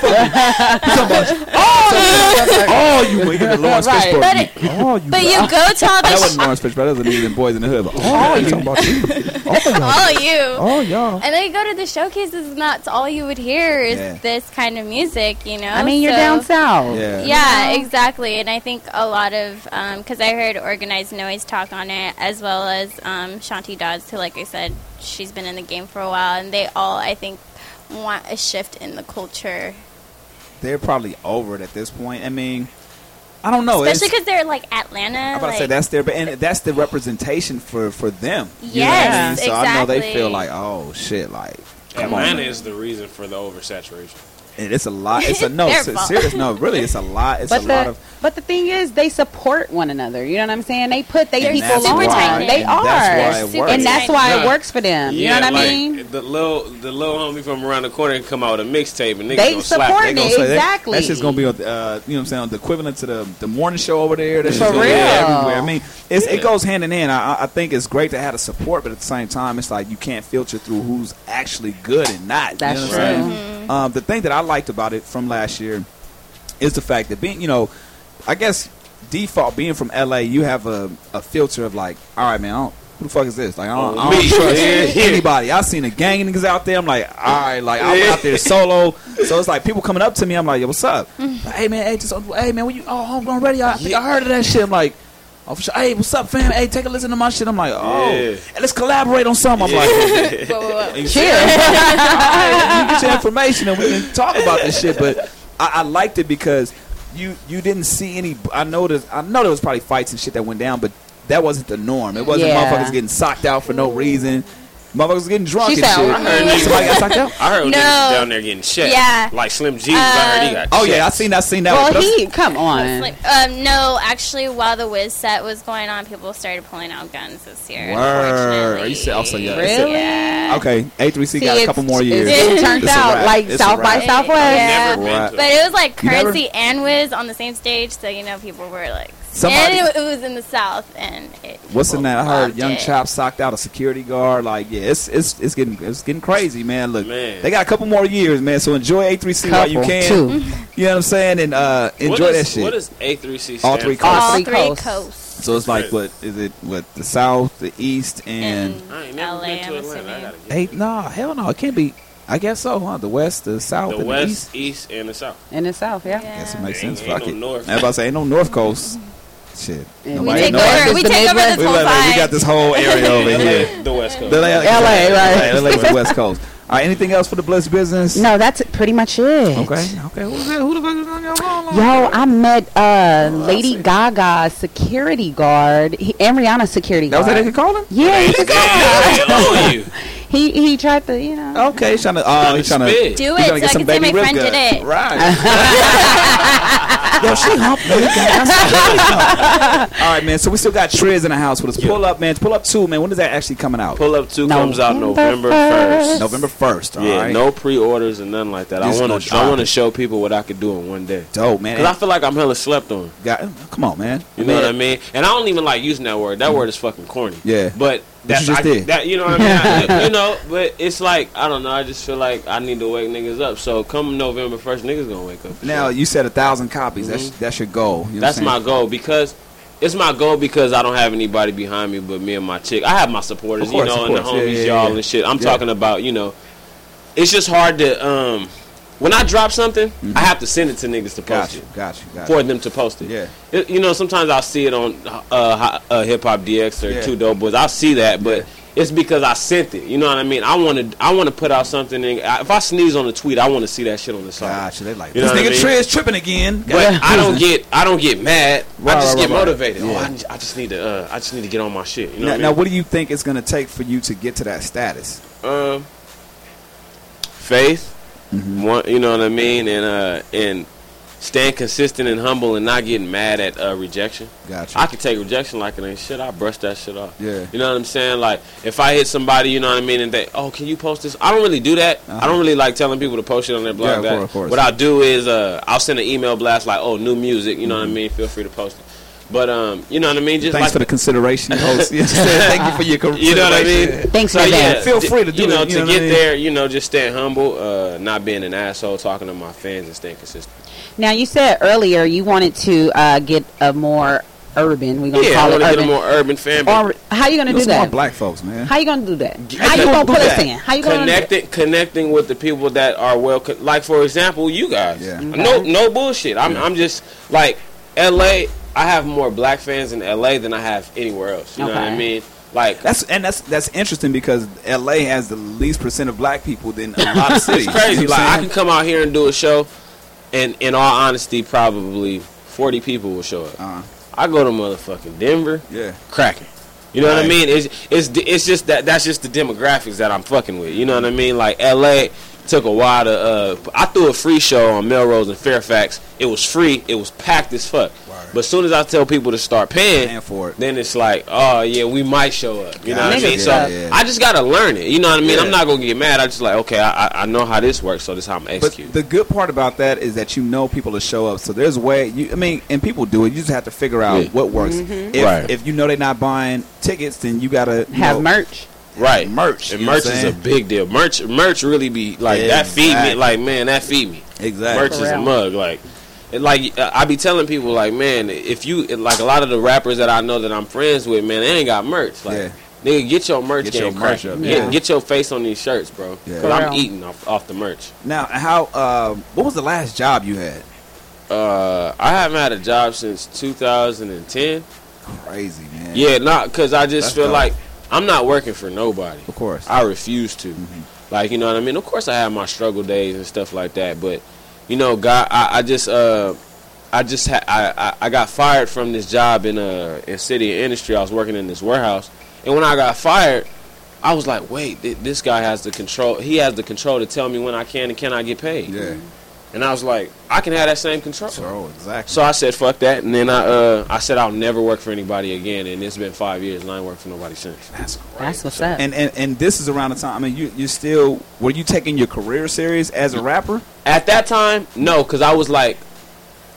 *laughs* *laughs* oh, you were the Lawrence Right. Fishburne. But it- oh, you but you go to all the That wasn't Laurence Fishburne. That was even Boyz n the Hood. But, oh, you talking about you? all you. Oh, y'all. And then you go to the showcases, and that's all you would hear is Yeah. this kind of music, you know? I mean, you're So- down south. Yeah. Yeah, exactly. And I think a lot of, because I heard Organized Noize talk on it, as well as um, Shanti Das, who, like I said, she's been in the game for a while, and they all, I think, want a shift in the culture. They're probably over it at this point. I mean, I don't know. Especially because they're like Atlanta. I'm about like, to say that's their, but and that's the representation for for them. You know I mean? So I know they feel like, oh shit, like come on, Atlanta is the reason for the oversaturation. And it's a lot. It's a *laughs* no, Their se- fault. serious. No, really, it's a lot. It's but a the lot of. but the thing is, they support one another. You know what I'm saying? They put they And people that's on. why- They and are, that's why it works. and that's why it works for them. You know Yeah, what I mean? The little the little homie from around the corner can come out with a mixtape and niggas They gonna slap support it. it, They gonna say that- exactly. That's just gonna be, on, uh, you know, what I'm saying, the equivalent to the the morning show over there. That's For just gonna be real. everywhere. I mean, it's, it goes hand in hand. I, I- I think it's great to have the support, but at the same time, it's like you can't filter through who's actually good and not. That's you know what I'm true. Saying? Um, the thing that I liked about it from last year is the fact that being, you know, I guess default being from LA, you have a, a filter of like, all right, man, I don't, who the fuck is this? Like, I don't, Oh, I don't me. trust Yeah, yeah. anybody. I seen a gang of niggas out there. I'm like, all right, like I'm out there solo. So it's like people coming up to me. I'm like, yo, what's up? hey man, hey, just, hey man, when you oh homegrown ready? I think I heard of that shit. I'm like. Oh, for sure. Hey, what's up, fam? Hey, take a listen to my shit. I'm like, oh, Yeah. hey, let's collaborate on something. I'm like, *laughs* Cheers. *laughs* you get your information and we can talk about this shit. But I, I liked it because you you didn't see any. I know there's, I know there was probably fights and shit that went down, but that wasn't the norm. It wasn't Yeah. motherfuckers getting socked out for no reason. Motherfuckers getting drunk She and said, shit. I heard niggas- Somebody got socked out. I heard No. niggas down there getting shot. Yeah. Like Slim Jesus, I heard he got Oh shot. yeah, I seen I seen that. Well, But he come on. Like, um, no, actually, while the Wiz set was going on, people started pulling out guns this year. Word. unfortunately. You said also yeah. Really? I Okay, A3C See, got a it's- couple more years. it turns It's a out wrap. like It's a South by wrap. Southwest. Yeah. Right. But it was like You never- Curren$y and Wiz on the same stage, so you know people were like, Somebody- and it, it was in the South, and it, What's in that? I heard Young it. Chop socked out a security guard. Like, yeah, it's it's it's getting it's getting crazy, man. Look, Man. they got a couple more years, man. So enjoy A3C while you can. two. You know what I'm saying? And uh, enjoy what that is, shit. What does A3C All three for? coasts. all Three three coasts. coasts. So it's like what is it? What the South, the East, and in I ain't never LA, been to I'm Atlanta. I assuming. gotta get eight? No, hell no, it can't be. I guess so, huh? The West, the South, the and the West, East. East, and the South. In the South, yeah. Yeah. Guess it makes Ain't- sense. ain't Fuck no it. North. I was about to say ain't no North Coast. *laughs* Shit. We take know. over. We take over Midwest. this We, whole like- we got this whole area over *laughs* here. The West Coast. The LA, LA, right. LA was the West Coast. *laughs* All right, anything else for the Bliss business? No, that's pretty much it. Okay, okay. Who's that? Who the fuck is on your phone? Yo, I met uh, Lady Gaga's security guard he, and Rihanna's security That was that they could call him? Yeah, he's a Hey, guy. *laughs* on you. he he tried to, you know. Okay, he's trying to. Oh, he's trying to. spit. Do He's it trying to so get I some can say baby my friend gut. did it. Right. *laughs* Yo, she humped me. All right, man. So we still got Trizz in the house with us. Pull up, man. Pull up two, man. When is that actually coming out? Pull up two comes out November November first. November first. All Yeah, right. no pre-orders and nothing like that. Just I gonna want to. drop I want it. to show people what I could do in one day. Dope, man. Cause I feel like I'm hella slept on. Got, come on, man. You know what I mean? And I don't even like using that word. That mm. word is fucking corny. Yeah. But that's just I, did. that. You know what I mean? I- you *laughs* know, but it's like I don't know. I just feel like I need to wake niggas up. So come November first, niggas gonna wake up. Now sure. you said a thousand copies. That's Mhm. that's your goal. You know that's my goal because. It's my goal because I don't have anybody behind me but me and my chick. I have my supporters, course, you know, and the course. Yeah, homies, yeah, y'all, yeah. and shit. I'm talking about, you know, it's just hard to um when I drop something, I have to send it to niggas to post you. it Got you. For them to post it. Yeah. It- you know, sometimes I'll see it on uh, uh, Hip Hop DX or Yeah. Two Dope Boys. I'll see that, but Yeah. it's because I sent it. You know what I mean? I want to. I want to put out something. And I, if I sneeze on a tweet, I want to see that shit on the side. Gotcha. They like You this know what I nigga mean? Trizz tripping again. But I don't get. I don't get mad. Right, I just right, get right, right. motivated. Oh, Yeah. I, need- I just need to. Uh, I just need to get on my shit. You know Now, what I now, what do you think it's gonna take for you to get to that status? um, faith. Mm-hmm. One, you know what I mean, and uh, and staying consistent and humble and not getting mad at uh, rejection. Gotcha. I can take rejection like it ain't shit. I brush that shit off. Yeah. You know what I'm saying? Like if I hit somebody, you know what I mean, and they, oh, can you post this? I don't really do that. I don't really like telling people to post it on their Uh-huh. Yeah, blog. of course, of course. What I'll do is uh, I'll send an email blast like, oh, new music. You know what I mean? Feel free to post it. But um, you know what I mean? Just. Thanks like for the consideration, host. *laughs* You know what I'm saying? Thank you for your consideration. you know what I mean? Thanks so, for yeah, that. Feel free to do you know it, you to know get I mean? there. You know, just staying humble, uh, not being an asshole, talking to my fans, and staying consistent. Now you said earlier you wanted to uh, get a more urban. We're gonna Yeah, call want it to get a more urban fan. base. or how you gonna You know, do some more that? black folks, man. How you gonna do that? How you can gonna do put us that. in? How you gonna connecting connecting with the people that are well co- like for example you guys Yeah. no no bullshit i'm i'm just like la i have more black fans in la than i have anywhere else you know what i mean like That's and that's that's interesting because L.A. has the least percent of black people than a lot of *laughs* cities. it's crazy You like I'm i saying? can come out here and do a show and in all honesty probably 40 people will show up Uh-huh. i go to motherfucking denver Yeah. cracking. You know what I mean? It's it's it's just that that's just the demographics that I'm fucking with. You know what I mean? Like L.A. took a while to. Uh, I threw a free show on Melrose and Fairfax. It was free. It was packed as fuck. But as soon as I tell people to start paying, Paying for it. then it's like, oh yeah, we might show up. You know what I Gotcha. mean? So yeah. I just gotta learn it. You know what I mean? Yeah. I'm not gonna get mad. I just like, okay, I I- I know how this works, so this is how I'm But the good part about that is that you know people to show up. So there's way you. I mean, and people do it. You just have to figure out Yeah. what works. Mm-hmm. If, Right. if you know they're not buying tickets, then you gotta you have know, merch? Right, merch. And merch is a big deal. Merch merch really be like that. Feed me, like man, that feed me. exactly. merch is a mug like it, like I be telling people like man if you like a lot of the rappers that I know that I'm friends with man they ain't got merch like Yeah. nigga get your merch Get game your merch up, yeah. get your face on these shirts bro Yeah. because I'm eating off, off the merch Now, how? Uh, what was the last job you had? uh I haven't had a job since 2010 Crazy man. yeah not because I just That's feel dope. like I'm not working for nobody of course. I refuse to. Mm-hmm. Like you know what I mean. Of course, I have my struggle days and stuff like that. But you know, God, I, I just uh, I just ha- I, I I got fired from this job in uh in city industry. I was working in this warehouse, and when I got fired, I was like, wait, th- this guy has the control. He has the control to tell me when I can and cannot get paid. yeah. And I was like, I can have that same control. Control, exactly. So I said, fuck that. And then I uh, I said, I'll never work for anybody again. And it's been five years, and I ain't worked for nobody since. That's great. That's what's up. And, and and this is around the time. I mean, you you still were you taking your career serious as a rapper? At that time, no, because I was like,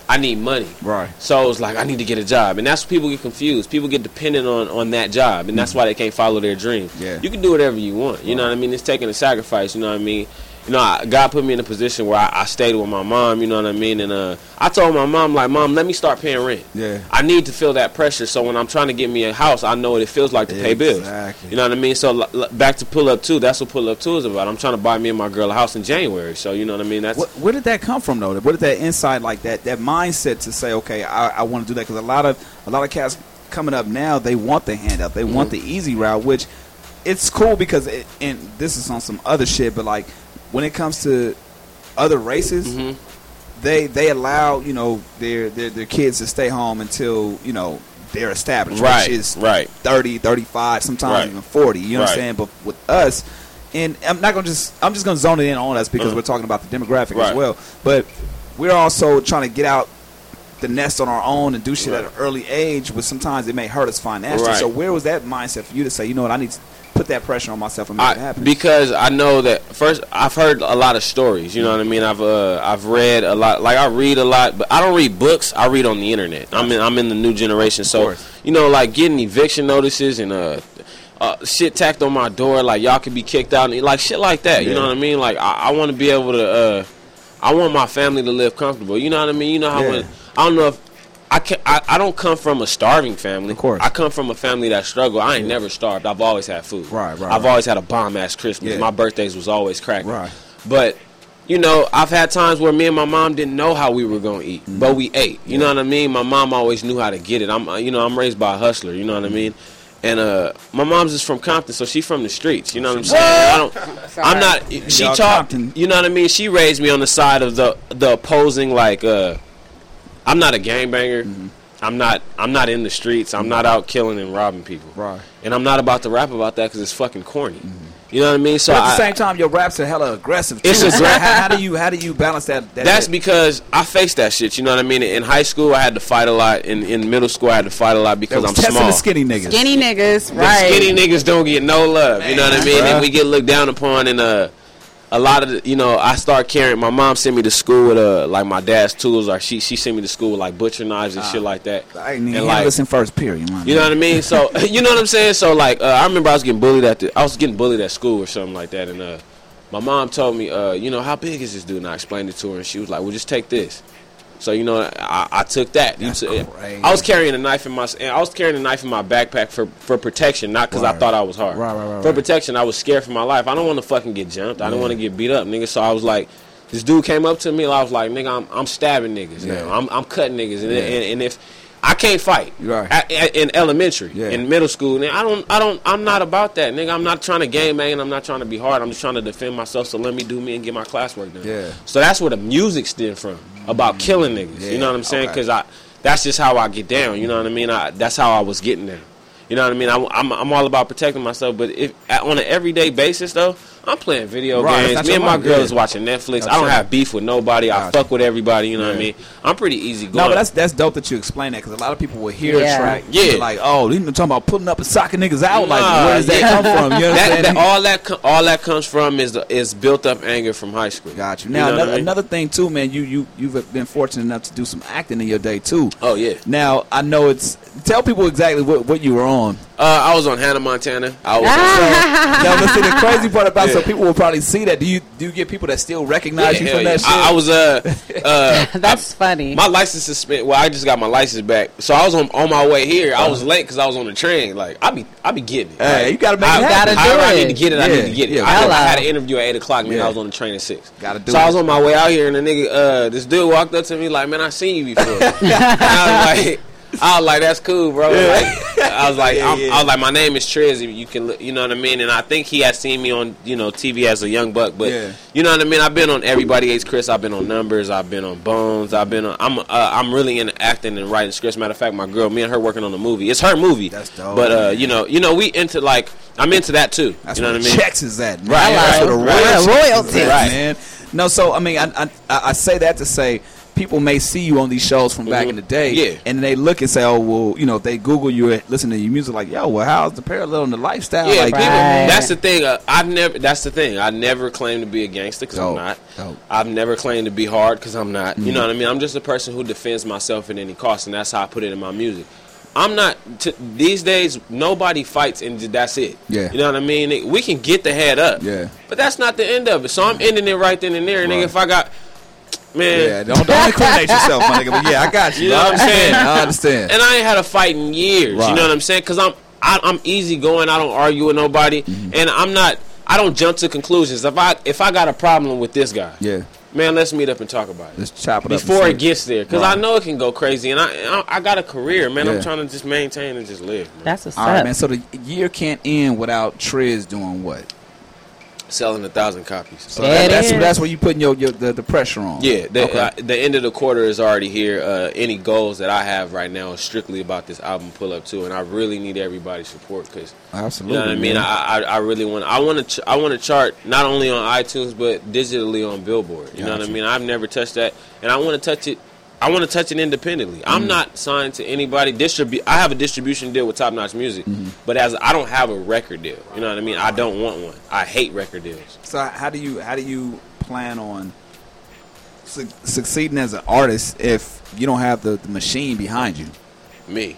I need money. Right. So it was like, I need to get a job. And that's what people get confused. People get dependent on, on that job. And that's why they can't follow their dream. Yeah. You can do whatever you want. You know what I mean? It's taking a sacrifice. You know what I mean? You know, I, God put me in a position where I, I stayed with my mom. You know what I mean? And uh, I told my mom, like, Mom, let me start paying rent. Yeah. I need to feel that pressure. So when I'm trying to get me a house, I know what it feels like to pay bills. You know what I mean? So l- l- back to pull up two. That's what pull up two is about. I'm trying to buy me and my girl a house in January. So you know what I mean? That's What, where did that come from though? Where did that insight like that that mindset to say, okay, I, I want to do that? Because a lot of a lot of cats coming up now, they want the handout, they want the easy route, which it's cool because it, and this is on some other shit, but like when it comes to other races. They they allow you know their, their their kids to stay home until you know they're established, Right, which is right. 30, 35, sometimes Right. even forty. You know what I'm saying? But with us, and I'm not gonna just I'm just gonna zone it in on us because Uh-huh. we're talking about the demographic as well. But we're also trying to get out the nest on our own and do shit at an early age, but sometimes it may hurt us financially. Right. So where was that mindset for you to say, you know what, I need to put that pressure on myself and make it happen? because I know that first I've heard a lot of stories. You know what I mean? I've uh, I've read a lot. Like I read a lot, but I don't read books. I read on the internet. I'm in I'm in the new generation, so you know, like getting eviction notices and uh. Uh, shit tacked on my door, like y'all could be kicked out, and like shit like that. You know what I mean? Like I, I want to be able to. Uh, I want my family to live comfortable. You know what I mean? You know how Yeah. when I don't know if I can I, I don't come from a starving family. Of course. I come from a family that struggle. I ain't never starved. I've always had food. Right, right, I've right. always had a bomb ass Christmas. Yeah. My birthdays was always cracking. Right. But you know, I've had times where me and my mom didn't know how we were gonna eat, Mm-hmm. but we ate. You know what I mean? My mom always knew how to get it. I'm, uh, you know, I'm raised by a hustler. You know what I mean? And uh, my mom's is from Compton, so she's from the streets. You know what I'm saying? I don't. *laughs* I'm not. She Y'all taught. Compton. You know what I mean? She raised me on the side of the the opposing. Like, uh, I'm not a gangbanger. Mm-hmm. I'm not. I'm not in the streets. I'm not out killing and robbing people. Right. And I'm not about to rap about that because it's fucking corny. You know what I mean? So but at the I- same time, your raps are hella aggressive. Too. It's So aggra- how, how do you how do you balance that? that That's because I faced that shit. You know what I mean? In high school, I had to fight a lot. In in middle school, I had to fight a lot because was I'm testing small. the skinny niggas. Skinny niggas, The right? skinny niggas don't get no love. you know what I mean? bruh. And we get looked down upon. And uh, a lot of the, you know, I start carrying. My mom sent me to school with uh, like my dad's tools, or she she sent me to school with like butcher knives and shit like that. I ain't even like listen first period. You know what I mean? So *laughs* *laughs* you know what I'm saying? So like uh, I remember I was getting bullied at the I was getting bullied at school or something like that and uh my mom told me, uh, you know, how big is this dude? And I explained it to her and she was like, Well just take this. So you know, I, I took that. You That's. I was carrying a knife in my I was carrying a knife in my backpack for, for protection, not because I thought I was hard. Right, right, right, For right. protection, I was scared for my life. I don't want to fucking get jumped. I don't Yeah. want to get beat up, nigga. So I was like, this dude came up to me. and I was like, nigga, I'm, I'm stabbing niggas Yeah. now. I'm, I'm cutting niggas, and, Yeah. and, and if I can't fight, Right. at- at- in elementary, Yeah. in middle school. Nigga, I don't, I don't, I'm not about that, nigga. I'm not trying to game bang. I'm not trying to be hard. I'm just trying to defend myself. So let me do me and get my classwork done. Yeah. So that's where the music stemmed from about mm. killing niggas. Yeah, You know what I'm saying? okay. Because I, that's just how I get down. You know what I mean? I, that's how I was getting down. You know what I mean? I, I'm, I'm all about protecting myself, but if on an everyday basis though, I'm playing video Right, games. Me and my girl is watching Netflix. That's I don't it. have beef with nobody. I Gotcha. fuck with everybody. You know what I mean? I'm pretty easy going. No, but that's that's dope that you explain that because a lot of people will hear Yeah. a track, Yeah. yeah, like oh, you talking about pulling up and socking niggas out. like, where does that yeah. come from? You know That- that- all that co- all that comes from is the, is built up anger from high school. Got you. You Now know another, I mean? another thing too, man. You you you've been fortunate enough to do some acting in your day too. Oh yeah. Now I know it's tell people exactly what, what you were on. Uh, I was on Hannah Montana. I was. now, but see the crazy part about so people will probably see that. Do you do you get people that still recognize you from yeah. that shit? I, I was uh, uh *laughs* That's funny. my license is spent. Well, I just got my license back, so I was on on my way here. I was late because I was on the train. Like I be I be getting it. Hey, Like, you gotta make I, it happen. Gotta do I it. need to get it. I Yeah, need to get it. yeah, I, had. I had an interview at eight o'clock. Man, Yeah. I was on the train at six. Gotta do So it. I was on my way out here, and the nigga, uh, this dude walked up to me like, "Man, I seen you before." *laughs* And I was like. I was like, "That's cool, bro." Like, I was like, *laughs* Yeah, I'm, yeah. I was like, "My name is Trizz. You can, look- you know what I mean." And I think he had seen me on, you know, TV as a young buck. But Yeah. you know what I mean. I've been on Everybody Hates Chris. I've been on Numbers. I've been on Bones. I've been on. I'm, uh, I'm really into acting and writing scripts. Matter of fact, my girl, me and her working on a movie. It's her movie. That's dope. But uh, you know, you know, we into like, I'm into that too. That's you know what I mean? checks is that. Right, That's right, where the right. royalties, Royalties. is Right. man. No, so I mean, I, I I say that to say people may see you on these shows from back in the day, Mm-hmm. Yeah. and they look and say, oh well, you know, if they Google you, and listen to your music, like, yo, well, how's the parallel in the lifestyle? Yeah, like, people, that's the thing. Uh, I've never. That's the thing. I never claimed to be a gangster because I'm not. dope. I've never claimed to be hard because I'm not. You Mhm. know what I mean? I'm just a person who defends myself at any cost, and that's how I put it in my music. I'm not. T- these days, nobody fights, and that's it. Yeah. You know what I mean? We can get the head up. Yeah. But that's not the end of it. So I'm ending it right then and there. And nigga, if I got, man, Yeah, don't- don't incriminate yourself, my nigga, but yeah, I got you, You know what I'm saying? I understand. And I ain't had a fight in years. Right. You know what I'm saying? Because I'm I, I'm easy going. I don't argue with nobody, Mm-hmm. and I'm not. I don't jump to conclusions. If I if I got a problem with this guy, Yeah, man, let's meet up and talk about it let's chop it up before and it gets there. Because Right. I know it can go crazy, and I I, I got a career, man. Yeah. I'm trying to just maintain and just live. Man. That's what's All right, man. So the year can't end without Trizz doing what? Selling a thousand copies. So that, that's that's where you putting your, your the, the pressure on. Yeah, the, Okay. uh, the end of the quarter is already here. Uh, any goals that I have right now is strictly about this album pull up too, and I really need everybody's support because Absolutely. you know what I mean. I, I I really want I want to ch- I want to chart not only on iTunes but digitally on Billboard. You know what I mean. I've never touched that, and I want to touch it. I want to touch it independently. I'm Mm. not signed to anybody. Distribute. I have a distribution deal with Top Notch Music, Mm-hmm. but as I don't have a record deal. You know what I mean. I don't want one. I hate record deals. So how do you how do you plan on su- succeeding as an artist if you don't have the, the machine behind you? Me.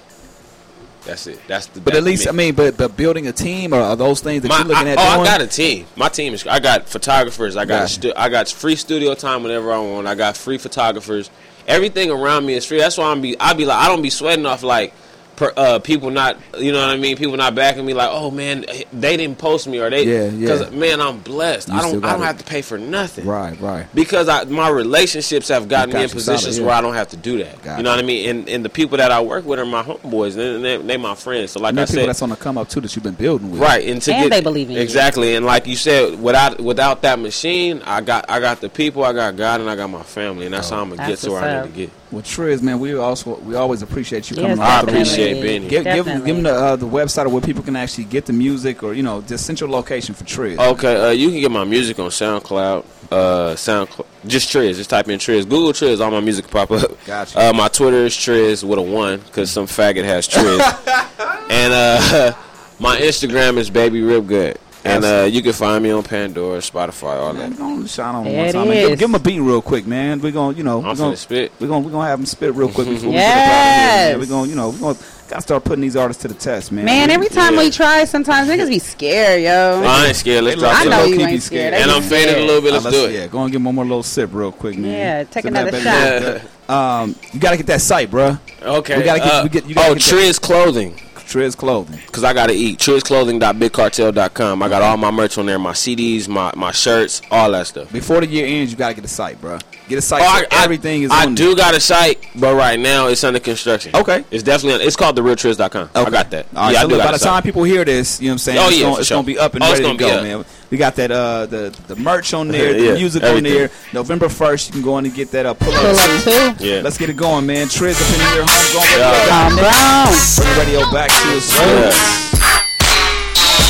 That's it. That's the. But that's at least me. I mean, but but building a team or are those things that My- you're looking I, at oh, doing? I got a team. My team is. I got photographers. I got. Gotcha. stu- I got free studio time whenever I want. I got free photographers. Everything around me is free. That's why I'm be. I be like. I don't be sweating off like. Per, uh, people not, you know what I mean. People not backing me like, oh man, they didn't post me or they, Yeah, yeah. Because man, I'm blessed. You I don't, I don't it. have to pay for nothing. Right, right. Because I, my relationships have gotten got me in positions solid, yeah. where I don't have to do that. Got you know what I mean? And and the people that I work with are my homeboys. They, they, they my friends. So like And there I people said, that's on the come up too that you've been building with. Right, and to And get they believe in you. exactly, and like you said, without without that machine, I got I got the people, I got God, and I got my family, and that's how I'm gonna get to where what's I need to get. Well, Trizz, man, we also we always appreciate you Yes, coming. I on through, appreciate man. being here. Give, give, give them the, uh, the website where people can actually get the music, or you know, just central location for Trizz. Okay, uh, you can get my music on SoundCloud. Uh, SoundCloud, just Trizz. Just type in Trizz. Google Trizz. All my music pop up. Gotcha. Uh, my Twitter is Trizz with a one because some faggot has Trizz. *laughs* and uh, *laughs* my Instagram is Baby Rib Good. And uh, you can find me on Pandora, Spotify, all that. Man, go on, shine on There one it time. man. Give, is. give him a beat real quick, man. We're gonna, you know, I'm we're gonna finna spit. We're gonna we're gonna have him spit real quick before Yes. we get up out of here, man. We're gonna, you know, we're gonna gotta start putting these artists to the test, man. Man, every time Yeah. we try, sometimes niggas be scared, yo. I ain't scared. Let's drop I some. know you Low-key ain't scared. scared. They And be I'm faded a scared. little bit. Uh, Let's do it. Yeah, go and give him one more little sip real quick, man. Yeah, take Sip that another baby shot. Um, you gotta get that site, bruh. Okay. We gotta get- uh, we get- you gotta oh, get that- Trizz Clothing. Trizz Clothing. Cause I gotta eat. TrizClothing.bigcartel.com. I got all my merch on there, my CDs, my, my shirts, all that stuff. Before the year ends, you gotta get a site, bruh. Get a site. Oh, so I, I- everything is I on do got a site, but right now it's under construction. Okay. It's definitely. It's called therealtriz.com. I got that. All right, yeah, so I do look, got by a the time site. people hear this, you know what I'm saying? Oh, it's yeah, gonna, it's sure. gonna be up and Oh, ready to go, man. We got that uh the the merch on there, *laughs* Yeah, the music everything. on there. November first, you can go in and get that uh, pull Pull up. up too. Yeah. Let's get it going, man. Trizz up in here, homegrown radio. Yeah. Calm down. Bring the radio back to its Yeah. roots.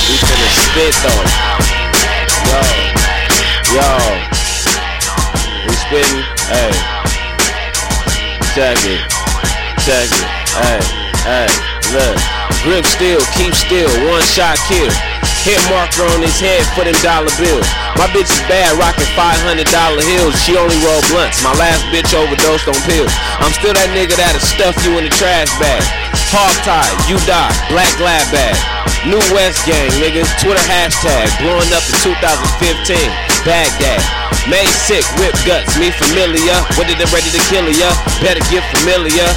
We finna spit though. Yo, yo, we spitting. Hey, check it, check it. Hey, hey, look. Grip still, keep still, one shot kill. Hit marker on his head for them dollar bills. My bitch is bad, rocking $500 heels. She only roll blunts. My last bitch overdosed on pills. I'm still that nigga that'll stuff you in the trash bag. Hog tie, you die, black glad bag. New West gang, niggas, Twitter hashtag, blowing up in 2015. Baghdad, made sick, whip guts, me familiar. What did they ready to kill ya? Better get familiar.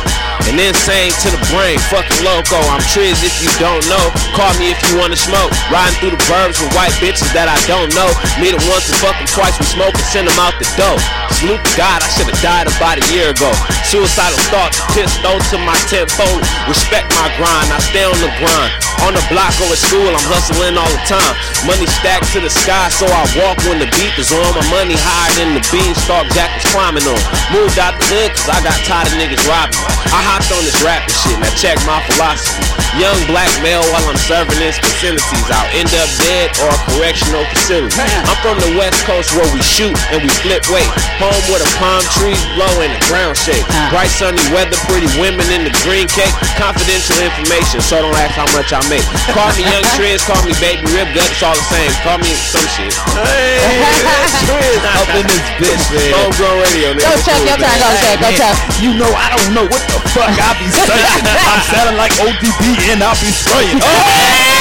And insane to the brain, fucking loco. I'm Trizz if you don't know. Call me if you wanna smoke. Riding through the burbs with white bitches that I don't know. Meet them once and fuck them twice. We smoke and send them out the door. Salute to God, I should've died about a year ago. Suicidal thoughts, pissed those to my tenfold. Respect my grind, I stay on the grind. On the block or at school, I'm hustling all the time. Money stacked to the sky, so I walk when the beat is on. My money higher than the beanstalk Jack was climbing on. Moved out the hood, cause I got tired of niggas robbing. I hopped on this rapping shit, now check my philosophy. Young black male while I'm serving in vicinities. I'll end up dead or a correctional facility. I'm from the west coast where we shoot and we flip weight. Home where the palm trees blow and the ground shake. Ah. Bright sunny weather, pretty women in the green cake. Confidential information, so don't ask how much I make. Call me Young Trizz, call me Baby Rib Gut, it's all the same. Call me some shit. Hey, Trizz Up in this bitch, man. Homegrown radio, nigga. Go check your turn. Go check. Go check. You know I don't know what the fuck I be saying. I'm sounding like ODB and I be spraying. Oh!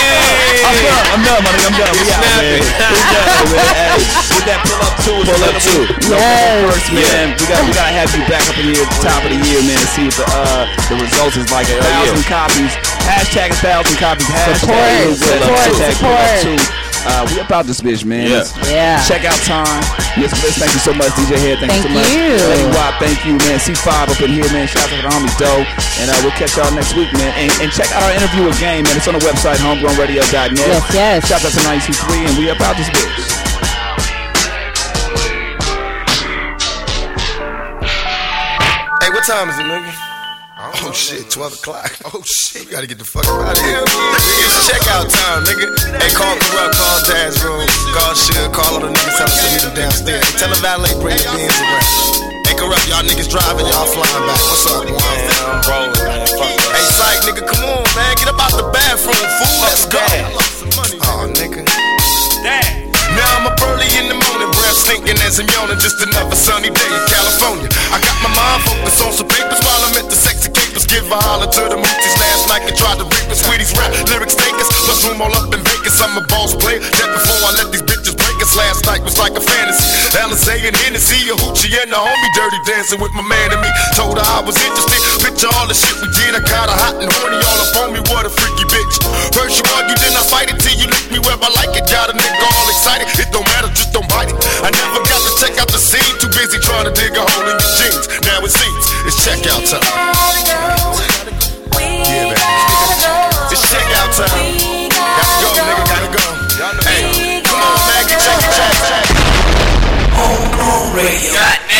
I'm done. I'm done, my nigga. I'm done. We out, man. We done, man. *laughs* Hey, with that pull up two, pull up two. You know, Yes. first, man. We got we gotta have you back up in here at the top of the year, man, to see what the uh the results is like. A thousand copies. Hashtag a thousand copies. Hashtag Support, pull support, two. Hashtag pull up support. two. Uh, we about this bitch, man. Yeah. Yeah. Check out time. Yes, Bliss, thank you so much. DJ Head, thank, you so Thank much. you. Lady Wop, thank you, man. C5 up in here, man. Shout out to the homie Doe. And uh, we'll catch y'all next week, man. And, and check out our interview with Game, man. It's on the website, homegrownradio.net. Yes, yes. Shout out to 923, and we about this bitch. Hey, what time is it, nigga? Oh shit, 12 o'clock. *laughs* Oh shit, we gotta get the fuck out of here. It's checkout time, nigga. Hey, call Kurupt, call Daz's room, call Suge, call all the niggas, tell them to meet them downstairs. Tell the valet, bring the beans around. Hey, Kurupt, y'all niggas driving, y'all flying back. What's up, man? I'm rolling, man. Hey, Syke, nigga, come on, man. Get up out the bathroom, fool. Let's go. Oh, nigga. Dad. Now I'm up early in the morning, breath stinking as I'm yawning. Just another sunny day in California. I got my mind focused on some papers while I'm at the sexy capers. Give a holler to the moochies last night and tried to reap us. Sweeties rap, lyrics take us. Plus room all up in Vegas. I'm a boss player. That before I let these bitches break. Last night was like a fantasy. Alizé and Hennessy, a hoochie and the homie dirty dancing with my man and me. Told her I was interested. Picture all the shit we did. I got her hot and horny all up on me. What a freaky bitch. First you argue, then I fight it till you lick me where I like it. Got a nigga all excited. It don't matter, just don't bite it. I never got to check out the scene. Too busy trying to dig a hole in your jeans. Now it seems it's checkout time. Yeah, man. It's checkout time. Hey, come